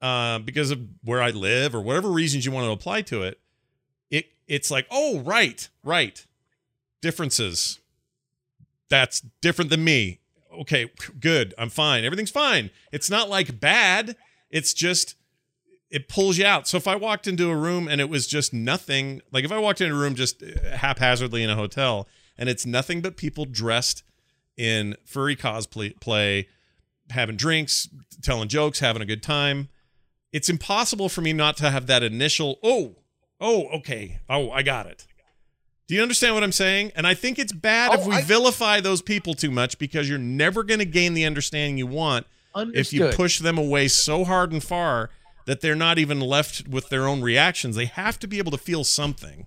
Uh, because of where I live or whatever reasons you want to apply to it, it it's like, oh, right, right, differences. That's different than me. Okay, good. I'm fine. Everything's fine. It's not like bad. It's just it pulls you out. So if I walked into a room and it was just nothing, like if I walked into a room just uh, haphazardly in a hotel and it's nothing but people dressed in furry cosplay, play, having drinks, telling jokes, having a good time, it's impossible for me not to have that initial, oh, oh, okay, oh, I got it. Do you understand what I'm saying? And I think it's bad if Oh, we I- vilify those people too much because you're never going to gain the understanding you want if you push them away so hard and far that they're not even left with their own reactions. They have to be able to feel something.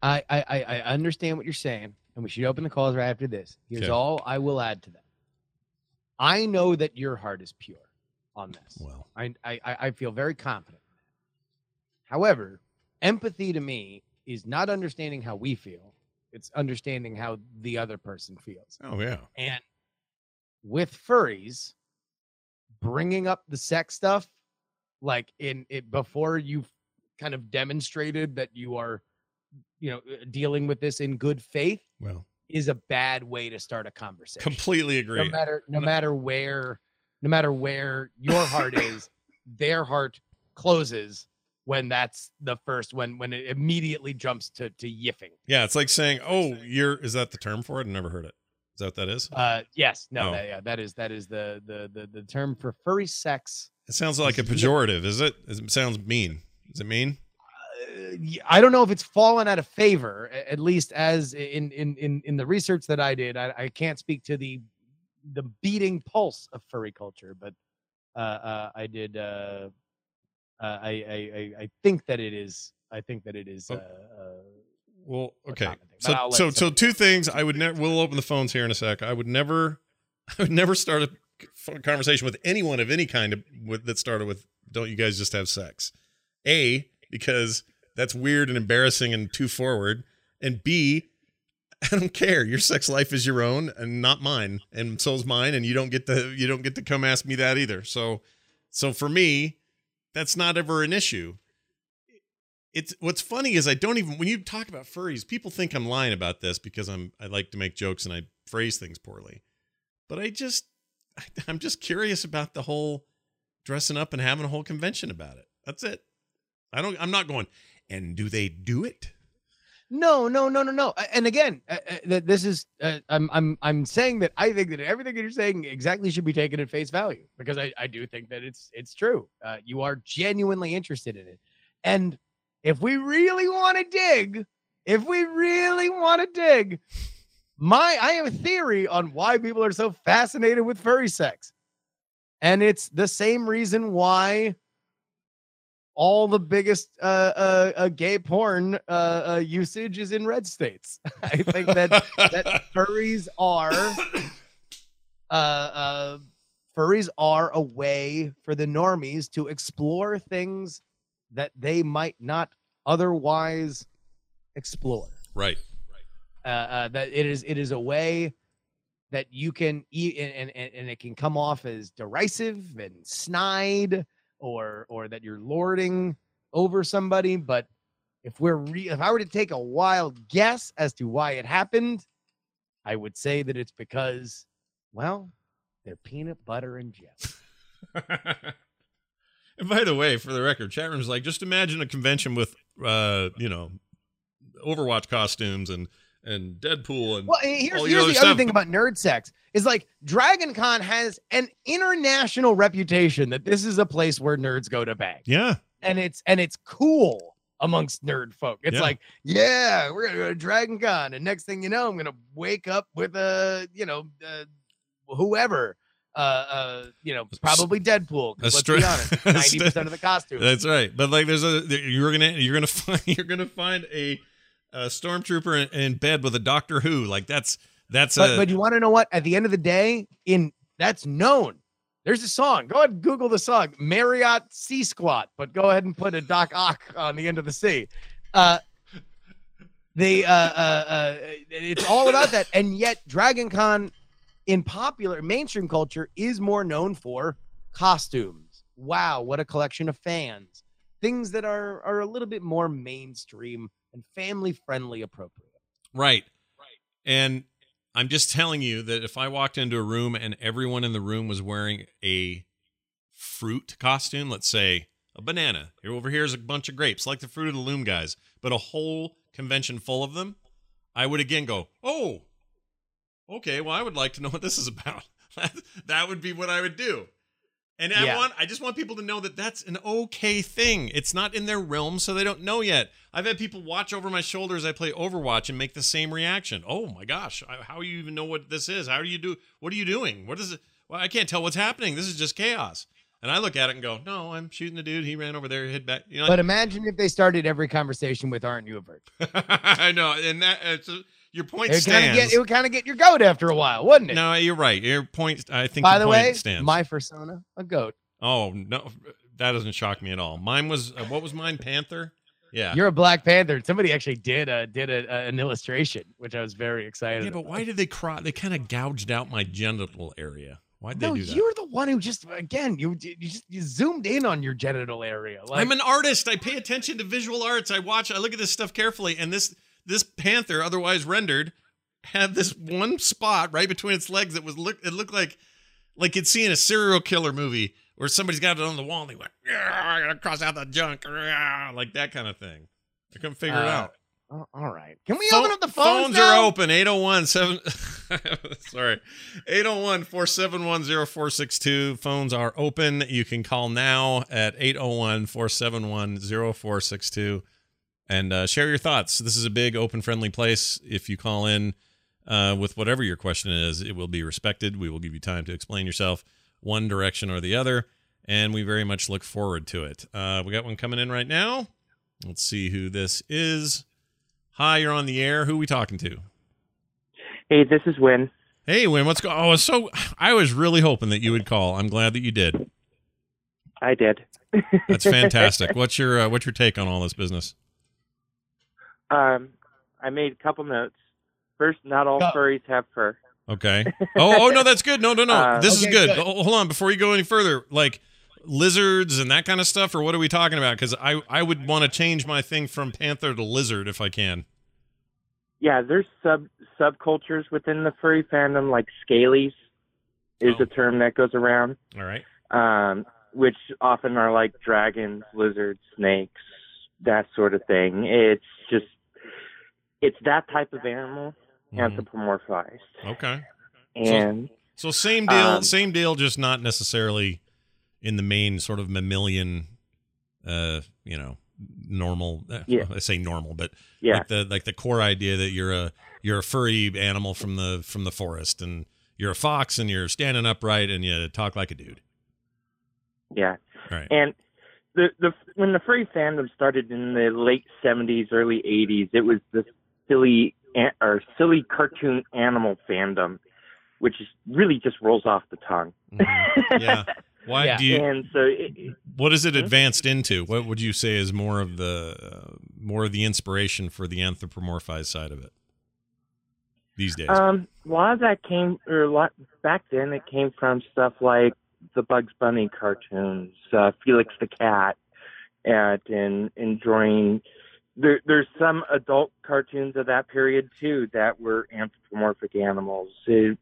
I, I I understand what you're saying, and we should open the calls right after this. Here's Okay. all I will add to that. I know that your heart is pure on this. Well, I I I I feel very confident. However, empathy to me is not understanding how we feel; it's understanding how the other person feels. oh yeah, And with furries, bringing up the sex stuff, like in it before you've kind of demonstrated that you are, you know, uh, dealing with this in good faith, well, is a bad way to start a conversation. completely agree. No matter no No- matter where, no matter where your heart is, their heart closes when that's the first when when it immediately jumps to to yiffing. Yeah, it's like saying, "Oh, you're." Is that the term for it? I never heard it. Is that what that is? Uh, yes, no, Oh. that, yeah, that is that is the the the the term for furry sex. It sounds like a pejorative. Is it? It sounds mean. Is it mean? I don't know if it's fallen out of favor, at least as in in in in the research that I did. I, I can't speak to the the beating pulse of furry culture, but uh, uh, I did. Uh, uh, I, I I think that it is I think that it is. Uh, uh, Well, okay. So so so two things. I would never. We'll open the phones here in a sec. I would never. I would never start a conversation with anyone of any kind of, with, that started with "Don't you guys just have sex?" A because that's weird and embarrassing and too forward. And B, I don't care. Your sex life is your own and not mine, and so's mine. And you don't get to you don't get to come ask me that either. So, so for me, that's not ever an issue it's what's funny is I don't even when you talk about furries, people think I'm lying about this because I'm I like to make jokes and I phrase things poorly. But I just I'm just curious about the whole dressing up and having a whole convention about it. That's it. I don't I'm not going and do they do it? No, no, no, no, no. And again, uh, uh, this is uh, I'm I'm I'm saying that I think that everything that you're saying exactly should be taken at face value because I I do think that it's it's true. Uh, you are genuinely interested in it, and if we really want to dig, if we really want to dig, my I have a theory on why people are so fascinated with furry sex, and it's the same reason why all the biggest uh, uh, uh, gay porn uh, uh, usage is in red states. I think that that furries are uh, uh, furries are a way for the normies to explore things that they might not otherwise explore. right. Uh, uh, that it is it is a way that you can eat and, and and it can come off as derisive and snide or or that you're lording over somebody but if we're re- if i were to take a wild guess as to why it happened i would say that it's because well they're peanut butter and jelly. And by the way, for the record, chat room's like, just imagine a convention with uh, you know, Overwatch costumes and and Deadpool and Well, here's, here's the other thing about nerd sex is like Dragon Con has an international reputation that this is a place where nerds go to bang. yeah, And it's and it's cool amongst nerd folk. It's Yeah. like, yeah, we're gonna go to Dragon Con, and next thing you know, I'm gonna wake up with a, you know, uh, whoever, uh, uh, you know, probably Deadpool. Let's stra- be honest, ninety percent of the costume. That's right. But like, there's a you're gonna you're gonna find you're gonna find a, a stormtrooper in, bed with a Doctor Who. Like that's that's But a but you want to know what? At the end of the day, in that's known. There's a song. Go ahead and Google the song Marriott Sea Squat, but go ahead and put a Doc Ock on the end of the sea. Uh, the uh, uh, uh, it's all about that, and yet Dragon Con in popular mainstream culture is more known for costumes. Wow, what a collection of fans! Things that are are a little bit more mainstream and family friendly appropriate. right. Right. And I'm just telling you that if I walked into a room and everyone in the room was wearing a fruit costume, let's say a banana, here over here is a bunch of grapes, like the Fruit of the Loom guys, but a whole convention full of them, I would again go, oh, okay, well, I would like to know what this is about. that would be what I would do. And I want I just want people to know that that's an okay thing. It's not in their realm, so they don't know yet. I've had people watch over my shoulder as I play Overwatch and make the same reaction. Oh my gosh, how do you even know what this is? How do you do? What are you doing? What is it? Well, I can't tell what's happening. This is just chaos. And I look at it and go, No, I'm shooting the dude. He ran over there, hit back. You know, But imagine if they started every conversation with "Aren't you a virgin?" I know, and that it's a, your point It stands. get it would kind of get your goat after a while, wouldn't it? no, you're right. Your point. I think. By the way, stands. my persona, a goat. oh no, that doesn't shock me at all. Mine was uh, what was mine? Panther. Yeah. You're a Black Panther. Somebody actually did a did a, an illustration, which I was very excited. Yeah, but about. why did they cry? They kind of gouged out my genital area. Why'd they do that? you're the one who just again you you just you zoomed in on your genital area. Like, I'm an artist. I pay attention to visual arts. I watch. I look at this stuff carefully. And this this panther, otherwise rendered, had this one spot right between its legs that was look. It looked like like you'd see in a serial killer movie where somebody's got it on the wall and they went, I gotta cross out the junk, like that kind of thing. I couldn't figure it Uh, out. oh, all right. Can we Phone- open up the phones? Phones now? are open. 801 7 Sorry. 801 471 0462. Phones are open. You can call now at 801 471 0462 and uh, share your thoughts. This is a big, open, friendly place. If you call in uh, with whatever your question is, it will be respected. We will give you time to explain yourself one direction or the other. And we very much look forward to it. Uh, we got one coming in right now. Let's see who this is. Hi, you're on the air. Who are we talking to? Hey, this is Win. Hey, Win, what's going? Oh, so I was really hoping that you would call. I'm glad that you did. I did. That's fantastic. what's your uh, what's your take on all this business? Um, I made a couple notes. First, not all Go. furries have fur. Okay. Oh, oh no, that's good. No, no, no. Uh, this Okay, is good. good. Oh, hold on, before you go any further, like lizards and that kind of stuff, or what are we talking about? Because I I would want to change my thing from panther to lizard if I can. Yeah, there's sub subcultures within the furry fandom, like scalies is Oh. a term that goes around, All right. um, which often are like dragons, lizards, snakes, that sort of thing. It's just it's that type of animal Mhm. anthropomorphized, Okay. and So same deal. Um, same deal. Just not necessarily in the main sort of mammalian. Uh, you know, normal. uh, Yeah. I say normal, but yeah, like the like the core idea that you're a you're a furry animal from the from the forest and you're a fox and you're standing upright and you talk like a dude. yeah. All right. And the the when the furry fandom started in the late seventies, early eighties, it was the silly or silly cartoon animal fandom, which is really just rolls off the tongue. Mhm. Yeah. Why Yeah. do you? and so it, it- What is it Hmm? advanced into? What would you say is more of the uh, more of the inspiration for the anthropomorphized side of it these days? um, a lot of that came or a lot back then. It came from stuff like the Bugs Bunny cartoons, uh, Felix the Cat, and and enjoying. There, there's some adult cartoons of that period too that were anthropomorphic animals. It-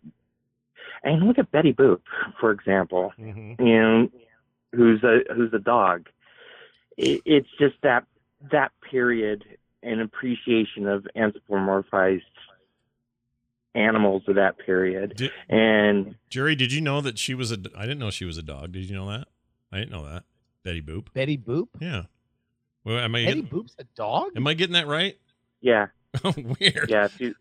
and look at Betty Boop, for example. Mhm. you know, who's a who's a dog. It, it's just that that period and appreciation of anthropomorphized animals of that period. Did, And Jerry, did you know that she was a? I didn't know she was a dog. Did you know that? I didn't know that. Betty Boop. Betty Boop. Yeah. Well, am I Betty getting, Boop's a dog. am I getting that right? yeah, Oh, weird. yeah. If you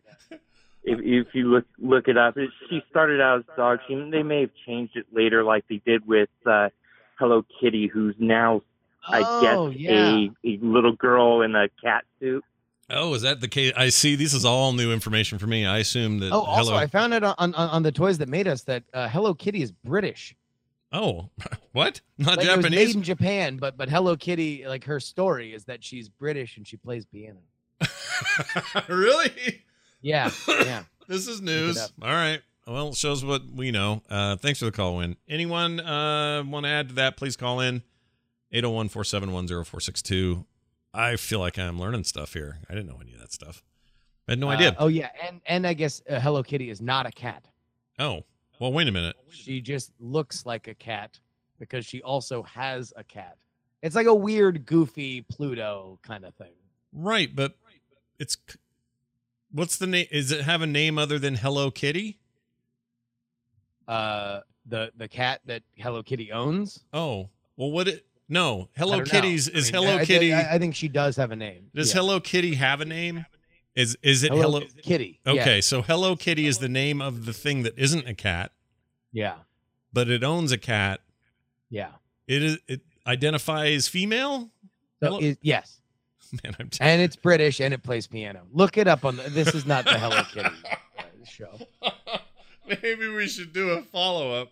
if, if you look look it up, it, she started out as a dog. She, they may have changed it later, like they did with uh, Hello Kitty, who's now I oh guess yeah. a, a little girl in a cat suit. Oh, is that the case? I see. This is all new information for me. I assume that. Oh, also, Hello. I found out on, on on the toys that made us that uh, Hello Kitty is British. oh, what? Not Like, It was made in Japan, but but Hello Kitty, like her story is that she's British and she plays piano. really? Yeah, yeah. This is news. All right. Well, it shows what we know. Uh, thanks for the call, Win. Anyone uh, want to add to that? Please call in 801 471 0462. I feel like I'm learning stuff here. I didn't know any of that stuff. I had no Uh, idea. Oh yeah, and and I guess uh, Hello Kitty is not a cat. Oh, well, wait a minute. She just looks like a cat because she also has a cat. It's like a weird, goofy Pluto kind of thing. Right, but it's what's the name? Is it have a name other than Hello Kitty? Uh, the the cat that Hello Kitty owns. Oh, well, what it? No, Hello don't know. Kitty's I is mean, Hello I, Kitty. I, I think she does have a name. does Yeah. Hello Kitty have a name? Is is it Hello, Hello? Kitty? Yeah, Okay, so Hello Kitty is the name of the thing that isn't a cat, Yeah. but it owns a cat. Yeah. It is it identifies female. So it- yes, Man, I'm t- and it's British and it plays piano. Look it up on. The, this is not the Hello Kitty uh, show. maybe we should do a follow up.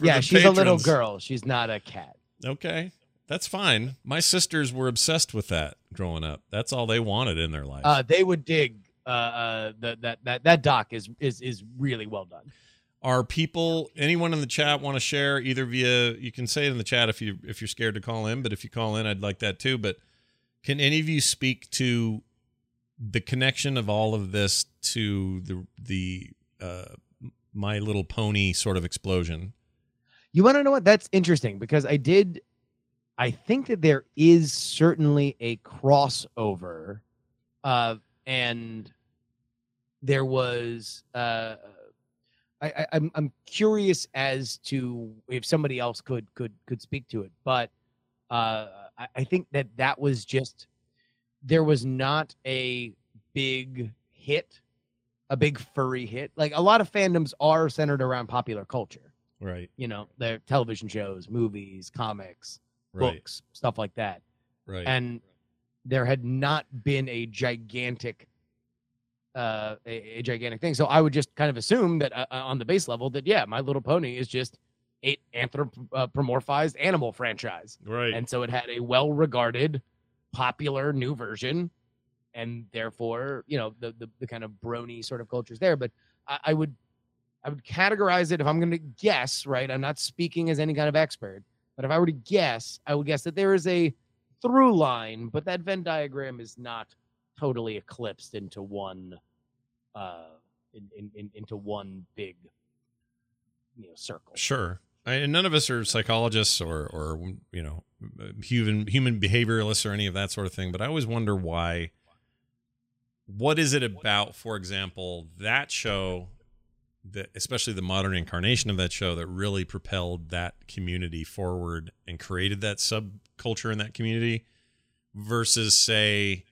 Yeah, she's a little girl. She's not a cat. Okay, that's fine. My sisters were obsessed with that growing up. That's all they wanted in their life. Uh, they would dig. Uh, uh, the, that that that doc is is is really well done. Are people anyone in the chat want to share either via you can say it in the chat if you if you're scared to call in, but if you call in, I'd like that too. But can any of you speak to the connection of all of this to the the uh, My Little Pony sort of explosion? You want to know what? That's interesting because I did. I think that there is certainly a crossover, uh, and there was. Uh, I, I, I'm I'm curious as to if somebody else could could could speak to it, but uh, I, I think that that was just there was not a big hit, a big furry hit. Like a lot of fandoms are centered around popular culture Right, you know, their television shows, movies, comics, right, books, stuff like that. right. And there had not been a gigantic uh a, a gigantic thing. So i would just kind of assume that uh, uh on the base level that yeah my little pony is just a anthropomorphized animal franchise. Right. and so it had a well regarded popular new version and therefore you know the, the the kind of brony sort of cultures there. But I, I would i would categorize it if i'm going to guess right i'm not speaking as any kind of expert but if i were to guess i would guess that there is a through line but that venn diagram is not totally eclipsed into one uh in, in, in into one big you know circle Sure. I, and none of us are psychologists or, or you know, human human behavioralists or any of that sort of thing. But I always wonder why. What is it about, for example, that show, that especially the modern incarnation of that show, that really propelled that community forward and created that subculture in that community, versus say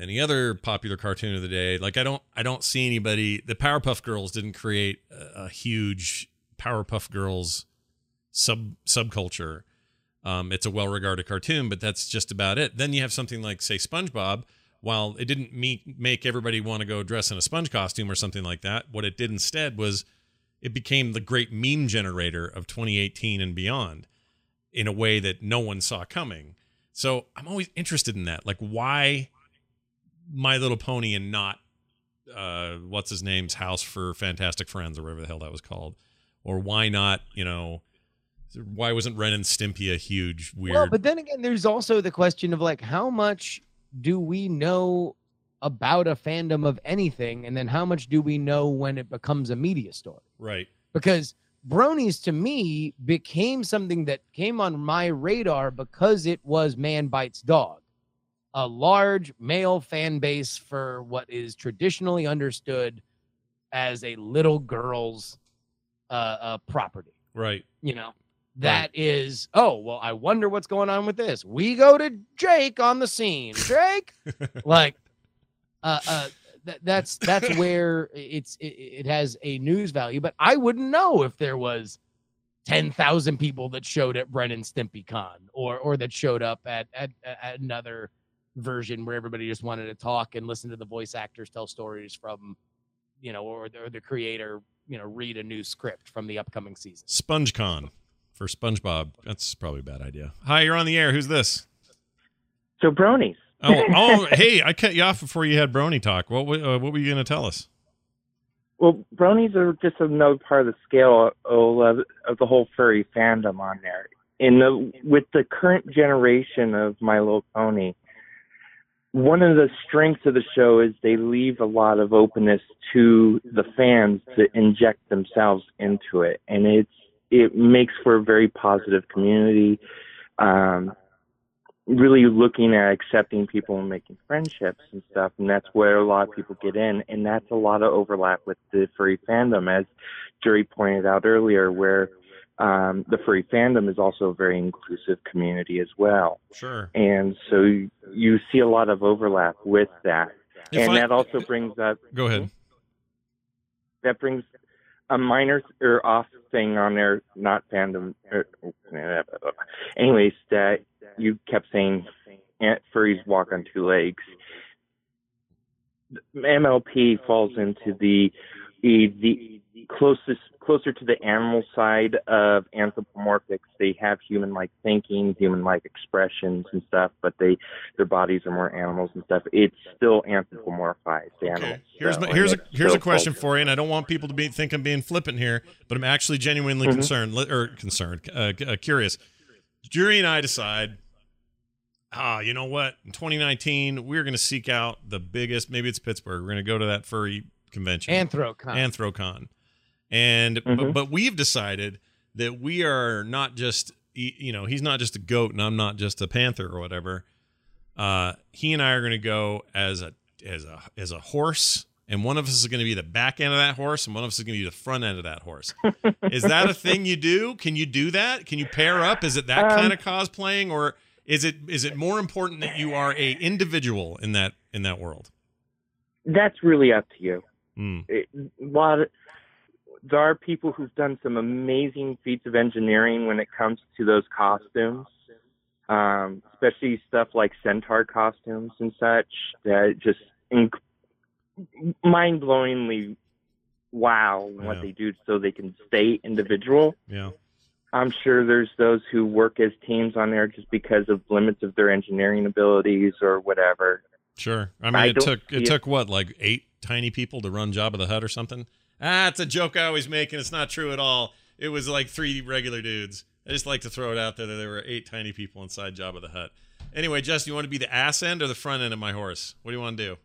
any other popular cartoon of the day. Like i don't i don't see anybody the powerpuff girls didn't create a, a huge powerpuff girls sub subculture. Um, it's a well-regarded cartoon but that's just about it. Then you have something like say spongebob. While it didn't meet, make everybody want to go dress in a sponge costume or something like that what it did instead was it became the great meme generator of 2018 and beyond in a way that no one saw coming. So i'm always interested in that. Like why my Little Pony and not uh what's his name's House for Fantastic Friends or whatever the hell that was called, or why not you know why wasn't Ren and Stimpy a huge weird? Well, but then again, there's also the question of like how much do we know about a fandom of anything, and then how much do we know when it becomes a media story? right, Because Bronies to me became something that came on my radar because it was Man Bites Dog, a large male fan base for what is traditionally understood as a little girl's uh, uh, property. Right, you know that is oh well i wonder what's going on with this. We go to jake on the scene. Jake? Like uh uh th- that's that's where it's it, it has a news value but i wouldn't know if there was 10,000 people that showed at Ren and Stimpy Con or or that showed up at, at at another version where everybody just wanted to talk and listen to the voice actors tell stories from you know or the, or the creator you know read a new script from the upcoming season SpongeCon for SpongeBob. That's probably a bad idea. Hi, you're on the air. Who's this? So bronies. Oh, oh, hey, I cut you off before you had Brony talk. What uh, what were you going to tell us? Well, bronies are just another part of the scale of, of the whole furry fandom on there. In the with the current generation of My Little Pony, one of the strengths of the show is they leave a lot of openness to the fans to inject themselves into it, and it's it makes for a very positive community. Um, really looking at accepting people and making friendships and stuff, and that's where a lot of people get in, and that's a lot of overlap with the furry fandom, as Jerry pointed out earlier, where um, the furry fandom is also a very inclusive community as well, Sure. and so you, you see a lot of overlap with that, If and I- that also brings up Go ahead. that brings a minor or off thing on there, not fandom. Or, anyways, that you kept saying ant furries walk on two legs. MLP falls into the the, the closest closer to the animal side of anthropomorphics. They have human-like thinking, human-like expressions and stuff, but they their bodies are more animals and stuff. It's still anthropomorphized animals. Okay. Here's so, my, and here's a here's a question for you, and I don't want people to be think I'm being flippant here, but I'm actually genuinely Mhm. concerned or concerned, uh, uh, curious. Jury and I decide, ah, you know what? In 2019, we're going to seek out the biggest. Maybe it's Pittsburgh. We're going to go to that furry convention, Anthrocon. Anthrocon, and but, Mhm. but we've decided that we are not just you know he's not just a goat and I'm not just a panther or whatever. Uh, he and I are going to go as a as a as a horse, and one of us is going to be the back end of that horse, and one of us is going to be the front end of that horse. is that a thing you do? Can you do that? Can you pair up? Is it that Um, kind of cosplaying, or is it is it more important that you are a individual in that in that world? That's really up to you. Hmm. it, a lot of, there are people who've done some amazing feats of engineering when it comes to those costumes um, especially stuff like centaur costumes and such that just inc- mind-blowingly wow what Yeah. they do so they can stay individual. Yeah. I'm sure there's those who work as teams on there just because of limits of their engineering abilities or whatever. Sure. I mean, I it took it it- took what, like eight tiny people to run Jabba the Hutt or something. Ah, it's a joke I always make, and it's not true at all. It was like three regular dudes. I just like to throw it out there that there were eight tiny people inside Jabba the Hutt. Anyway, Justin, you want to be the ass end or the front end of my horse? What do you want to do?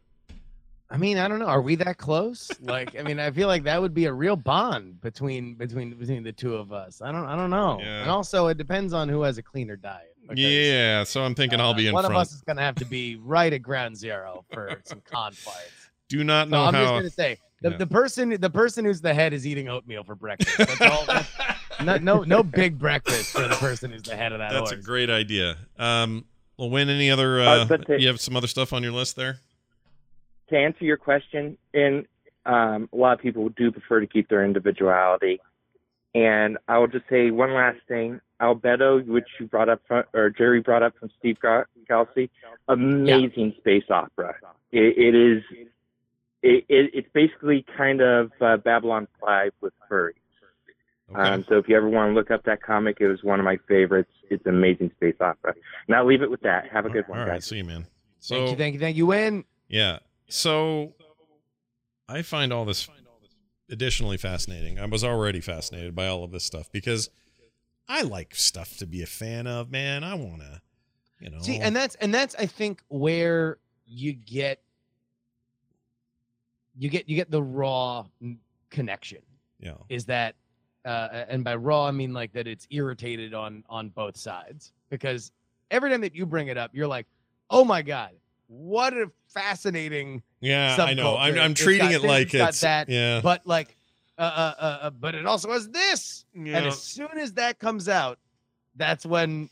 I mean, I don't know. Are we that close? Like, I mean, I feel like that would be a real bond between between between the two of us. I don't, I don't know. Yeah. And also, it depends on who has a cleaner diet. because, Yeah, so I'm thinking I'll uh, be in one front. One of us is gonna have to be right at ground zero for some con fights. Do not So know I'm just gonna say the, Yeah. the person the person who's the head is eating oatmeal for breakfast. That's all. no, no, no big breakfast for the person who's the head of that That's a great idea. Um, well, Win, any other? Uh, Uh, but the- you have some other stuff on your list there? to answer your question, and um, a lot of people do prefer to keep their individuality. And I will just say one last thing: Albedo, which you brought up, from, or Jerry brought up from Steve Ga- Kelsey, amazing space opera. It, it is. It, it, it's basically kind of uh, Babylon 5 with furries. Okay. Um, so if you ever want to look up that comic, it was one of my favorites. It's amazing space opera. And I'll leave it with that. Have a good one, All right, guys. see you, man. So Thank you, thank you, thank you. Win. Yeah. So I find all this additionally fascinating. I was already fascinated by all of this stuff because I like stuff to be a fan of, man. I want to, you know. See, and that's and that's I think where you get you get you get the raw connection yeah. is that uh and by raw I mean like that it's irritated on on both sides because every time that you bring it up you're like, "Oh my god, what a fascinating Yeah, I know. I'm. I'm treating it this, like it's it's that, yeah. but like uh, uh, uh, uh but it also has this yeah. and as soon as that comes out, that's when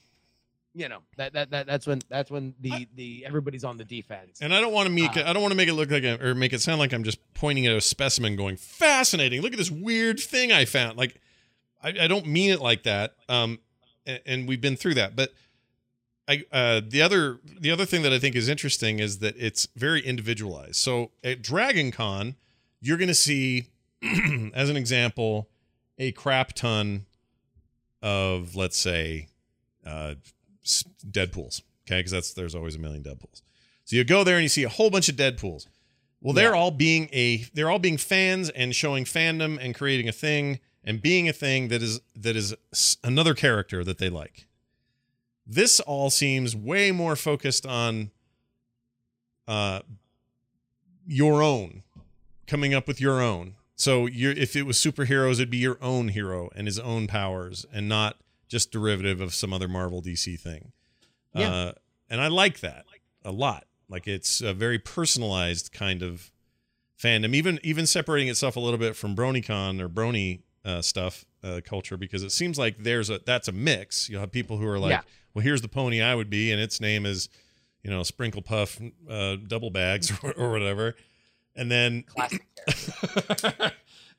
you know that that, that that's when that's when the the everybody's on the defense. And I don't want to make Uh, it, I don't want to make it look like a, or make it sound like I'm just pointing at a specimen going fascinating. Look at this weird thing I found. Like I, I don't mean it like that. Um, and, and we've been through that. But I uh, the other the other thing that I think is interesting is that it's very individualized. So at Dragon Con, you're going to see, as an example, a crap ton of let's say uh, Deadpool's. Okay, because that's there's always a million Deadpool's. So you go there and you see a whole bunch of Deadpool's. Well, they're Yeah. all being a they're all being fans and showing fandom and creating a thing and being a thing that is that is another character that they like. This all seems way more focused on uh your own coming up with your own. So you if it was superheroes it'd be your own hero and his own powers and not just derivative of some other Marvel DC thing. Yeah. Uh and I like that a lot. Like it's a very personalized kind of fandom, even even separating itself a little bit from BronyCon or Brony uh, stuff uh, culture, because it seems like there's a that's a mix. You'll have people who are like, Yeah. well, here's the pony I would be, and its name is, you know, Sprinkle Puff uh, Double Bags or, or whatever, and then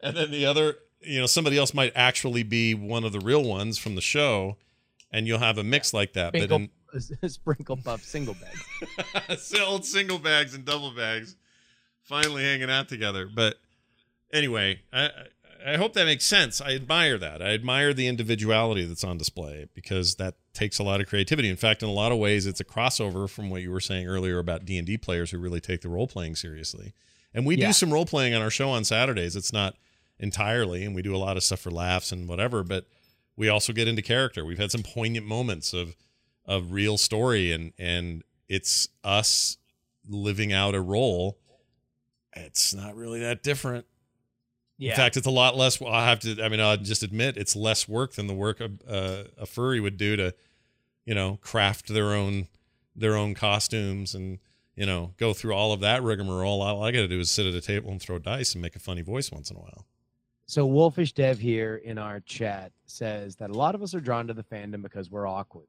and then the other, you know, somebody else might actually be one of the real ones from the show, and you'll have a mix like that. But Sprinkle, in, sprinkle puff single bag. old single bags and double bags finally hanging out together. But anyway, I, I hope that makes sense. I admire that. I admire the individuality that's on display because that takes a lot of creativity. In fact, in a lot of ways, it's a crossover from what you were saying earlier about D and D players who really take the role playing seriously. And we Yeah. do some role playing on our show on Saturdays. It's not entirely, and we do a lot of stuff for laughs and whatever, but we also get into character. We've had some poignant moments of of real story and and it's us living out a role it's not really that different Yeah. in fact it's a lot less i have to i mean i'll just admit it's less work than the work a, a, a furry would do to you know craft their own their own costumes and you know go through all of that rigmarole all i gotta do is sit at a table and throw dice and make a funny voice once in a while So Wolfish Dev here in our chat says that a lot of us are drawn to the fandom because we're awkward.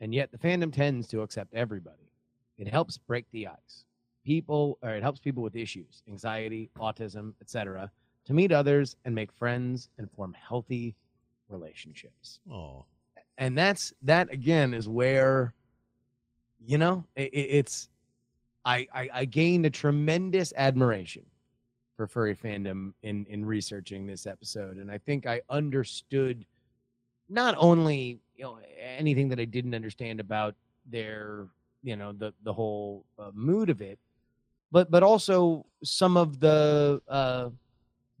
And yet the fandom tends to accept everybody. It helps break the ice. People or it helps people with issues, anxiety, autism, etc., to meet others and make friends and form healthy relationships. oh and that's that again is where you know it, it's I, I i gained a tremendous admiration for furry fandom in in researching this episode and i think i understood not only you know anything that i didn't understand about their you know the the whole uh, mood of it but but also some of the uh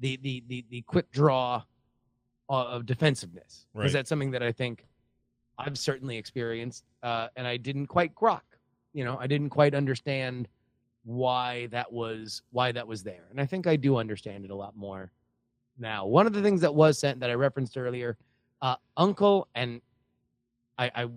the the the, the quick draw uh, of defensiveness because Right. that's something that i think i've certainly experienced uh and i didn't quite grok you know i didn't quite understand why that was why that was there and i think i do understand it a lot more now. One of the things that was sent that i referenced earlier uh uncle and i i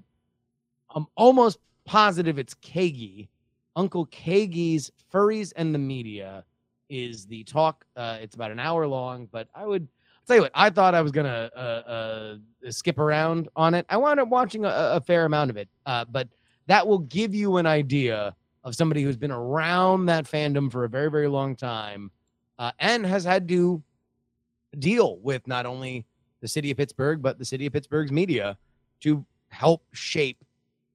i'm almost positive it's kagi uncle kagi's furries and the media is the talk uh it's about an hour long but i would tell you what i thought i was gonna uh, uh skip around on it. I wound up watching a, a fair amount of it uh but that will give you an idea of somebody who's been around that fandom for a very, very long time uh, and has had to deal with not only the city of Pittsburgh, but the city of Pittsburgh's media to help shape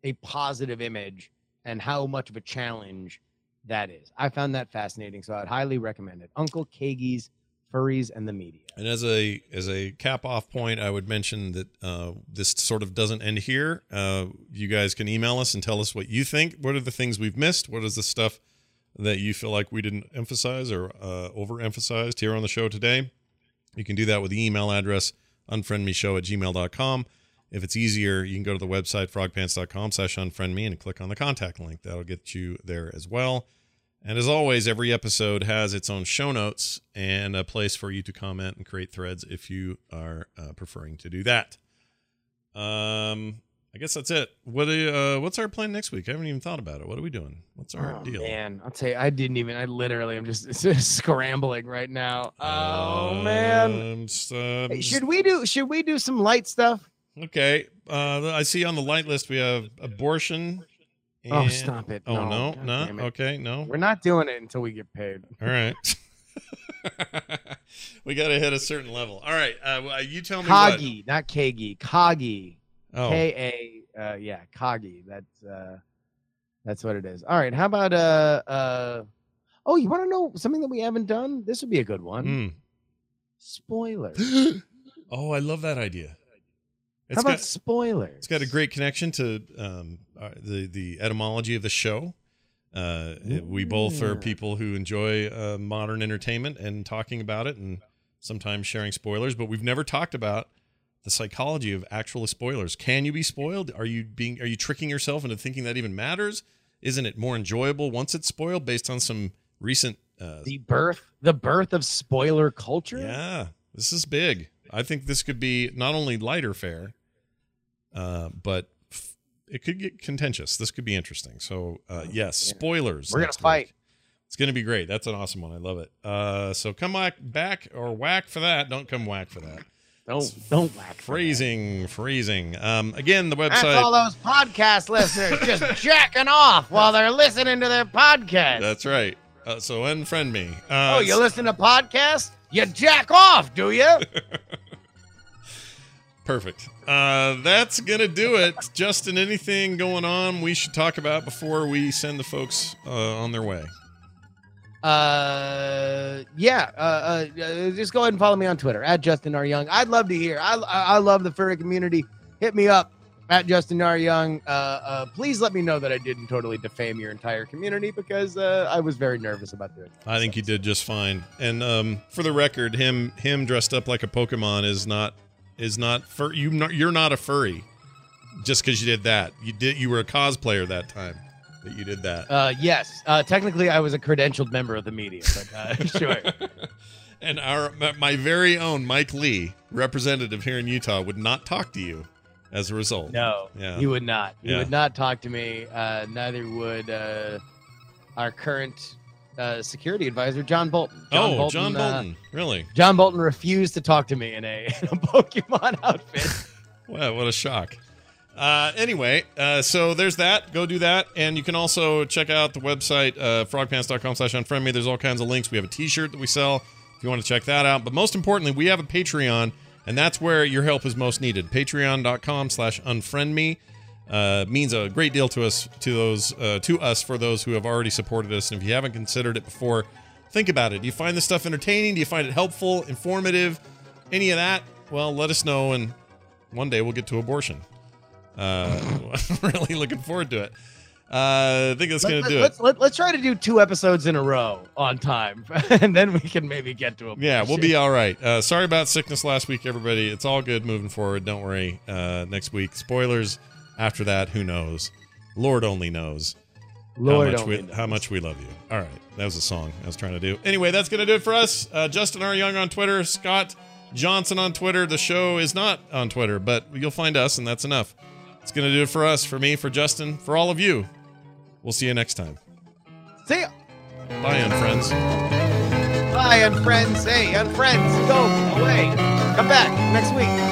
a positive image and how much of a challenge that is. I found that fascinating, so I'd highly recommend it. Uncle Kagi's Furries and the Media. And as a as a cap off point, I would mention that uh, this sort of doesn't end here. Uh, you guys can email us and tell us what you think. What are the things we've missed? What is the stuff that you feel like we didn't emphasize or uh, overemphasized here on the show today? You can do that with the email address unfriendmeshow at gmail.com. If it's easier, you can go to the website frogpants.com slash unfriendme and click on the contact link. That'll get you there as well. And as always, every episode has its own show notes and a place for you to comment and create threads if you are uh, preferring to do that. Um, I guess that's it. What do uh, what's our plan next week? I haven't even thought about it. What are we doing? What's our Oh, deal? man, I'll tell you, I didn't even. I literally I'm just, scrambling right now. Oh man, Um, Hey, should we do? Should we do some light stuff? okay. Uh, I see on the light list we have abortion. Oh, stop it! Oh no, God no. Okay, no. We're not doing it until we get paid. All right. we got to hit a certain level. All right. Uh, you tell me what. Not Kagi. Kagi. Oh, K A. Uh, yeah, Kagi. That's uh, that's what it is. All right. How about uh uh? Oh, you want to know something that we haven't done? This would be a good one. mm. Spoilers. oh, I love that idea. How about got spoilers? it's got a great connection to um, uh, the the etymology of the show. Uh, we both are people who enjoy uh, modern entertainment and talking about it, and sometimes sharing spoilers. But we've never talked about the psychology of actual spoilers. Can you be spoiled? Are you being are you tricking yourself into thinking that even matters? Isn't it more enjoyable once it's spoiled based on some recent? Uh, the birth, the birth of spoiler culture. yeah, this is big. I think this could be not only lighter fare, uh, but f- it could get contentious. This could be interesting. So, uh, yes, spoilers. We're gonna fight. week. It's gonna be great. That's an awesome one. I love it. Uh, so come back, back or whack for that. Don't come whack for that. Don't don't whack. Phrasing, phrasing. Um, again, the website. That's all those podcast listeners just jacking off while they're listening to their podcast. That's right. Uh, so unfriend me. Uh, oh, you listen to podcasts? You jack off, do you? Perfect. Uh, that's gonna do it. Justin, anything going on we should talk about before we send the folks uh, on their way? uh, yeah. Uh, uh, uh, just go ahead and follow me on Twitter at Justin R Young. I'd love to hear. I I, I love the furry community. Hit me up at Justin R Young. Uh, uh, please let me know that I didn't totally defame your entire community because uh, I was very nervous about doing. That. I think you did just fine. And um, for the record, him him dressed up like a Pokemon is not is not fur. You not you're not a furry. Just because you did that, you did you were a cosplayer that time that you did that. Uh, yes. Uh, technically, I was a credentialed member of the media, but uh, sure. and our my- very own Mike Lee, representative here in Utah, would not talk to you as a result. No, Yeah. he would not. He Yeah. would not talk to me. Uh, neither would uh, our current uh, security advisor, John Bolton. oh, John uh, Bolton, really? John Bolton refused to talk to me in a, in a Pokemon outfit. Wow, what a shock. Uh, anyway, uh, so there's that. Go do that. And you can also check out the website, uh, frogpants.com slash unfriendme. There's all kinds of links. We have a t-shirt that we sell if you want to check that out. But most importantly, we have a Patreon And that's where your help is most needed. Patreon.com slash unfriend me. Uh, means a great deal to us to those uh, to us for those who have already supported us. And if you haven't considered it before, think about it. Do you find this stuff entertaining? Do you find it helpful, informative, any of that? Well, let us know, and one day we'll get to abortion. Uh, I'm really looking forward to it. Uh, I think that's gonna do let's, it. let, let's try to do two episodes in a row on time, and then we can maybe get to a Yeah, we'll be all right. Uh, sorry about sickness last week, everybody. It's all good moving forward. Don't worry. Uh, next week, spoilers. After that, who knows? Lord only knows Lord how much only we knows. how much we love you. All right, that was a song I was trying to do. Anyway, that's gonna do it for us. Uh, Justin R. Young on Twitter, Scott Johnson on Twitter. The show is not on Twitter, but you'll find us, and that's enough. It's gonna do it for us, for me, for Justin, for all of you. We'll see you next time. See ya. Bye, unfriends. Bye, unfriends. Hey, unfriends, go away. Come back next week.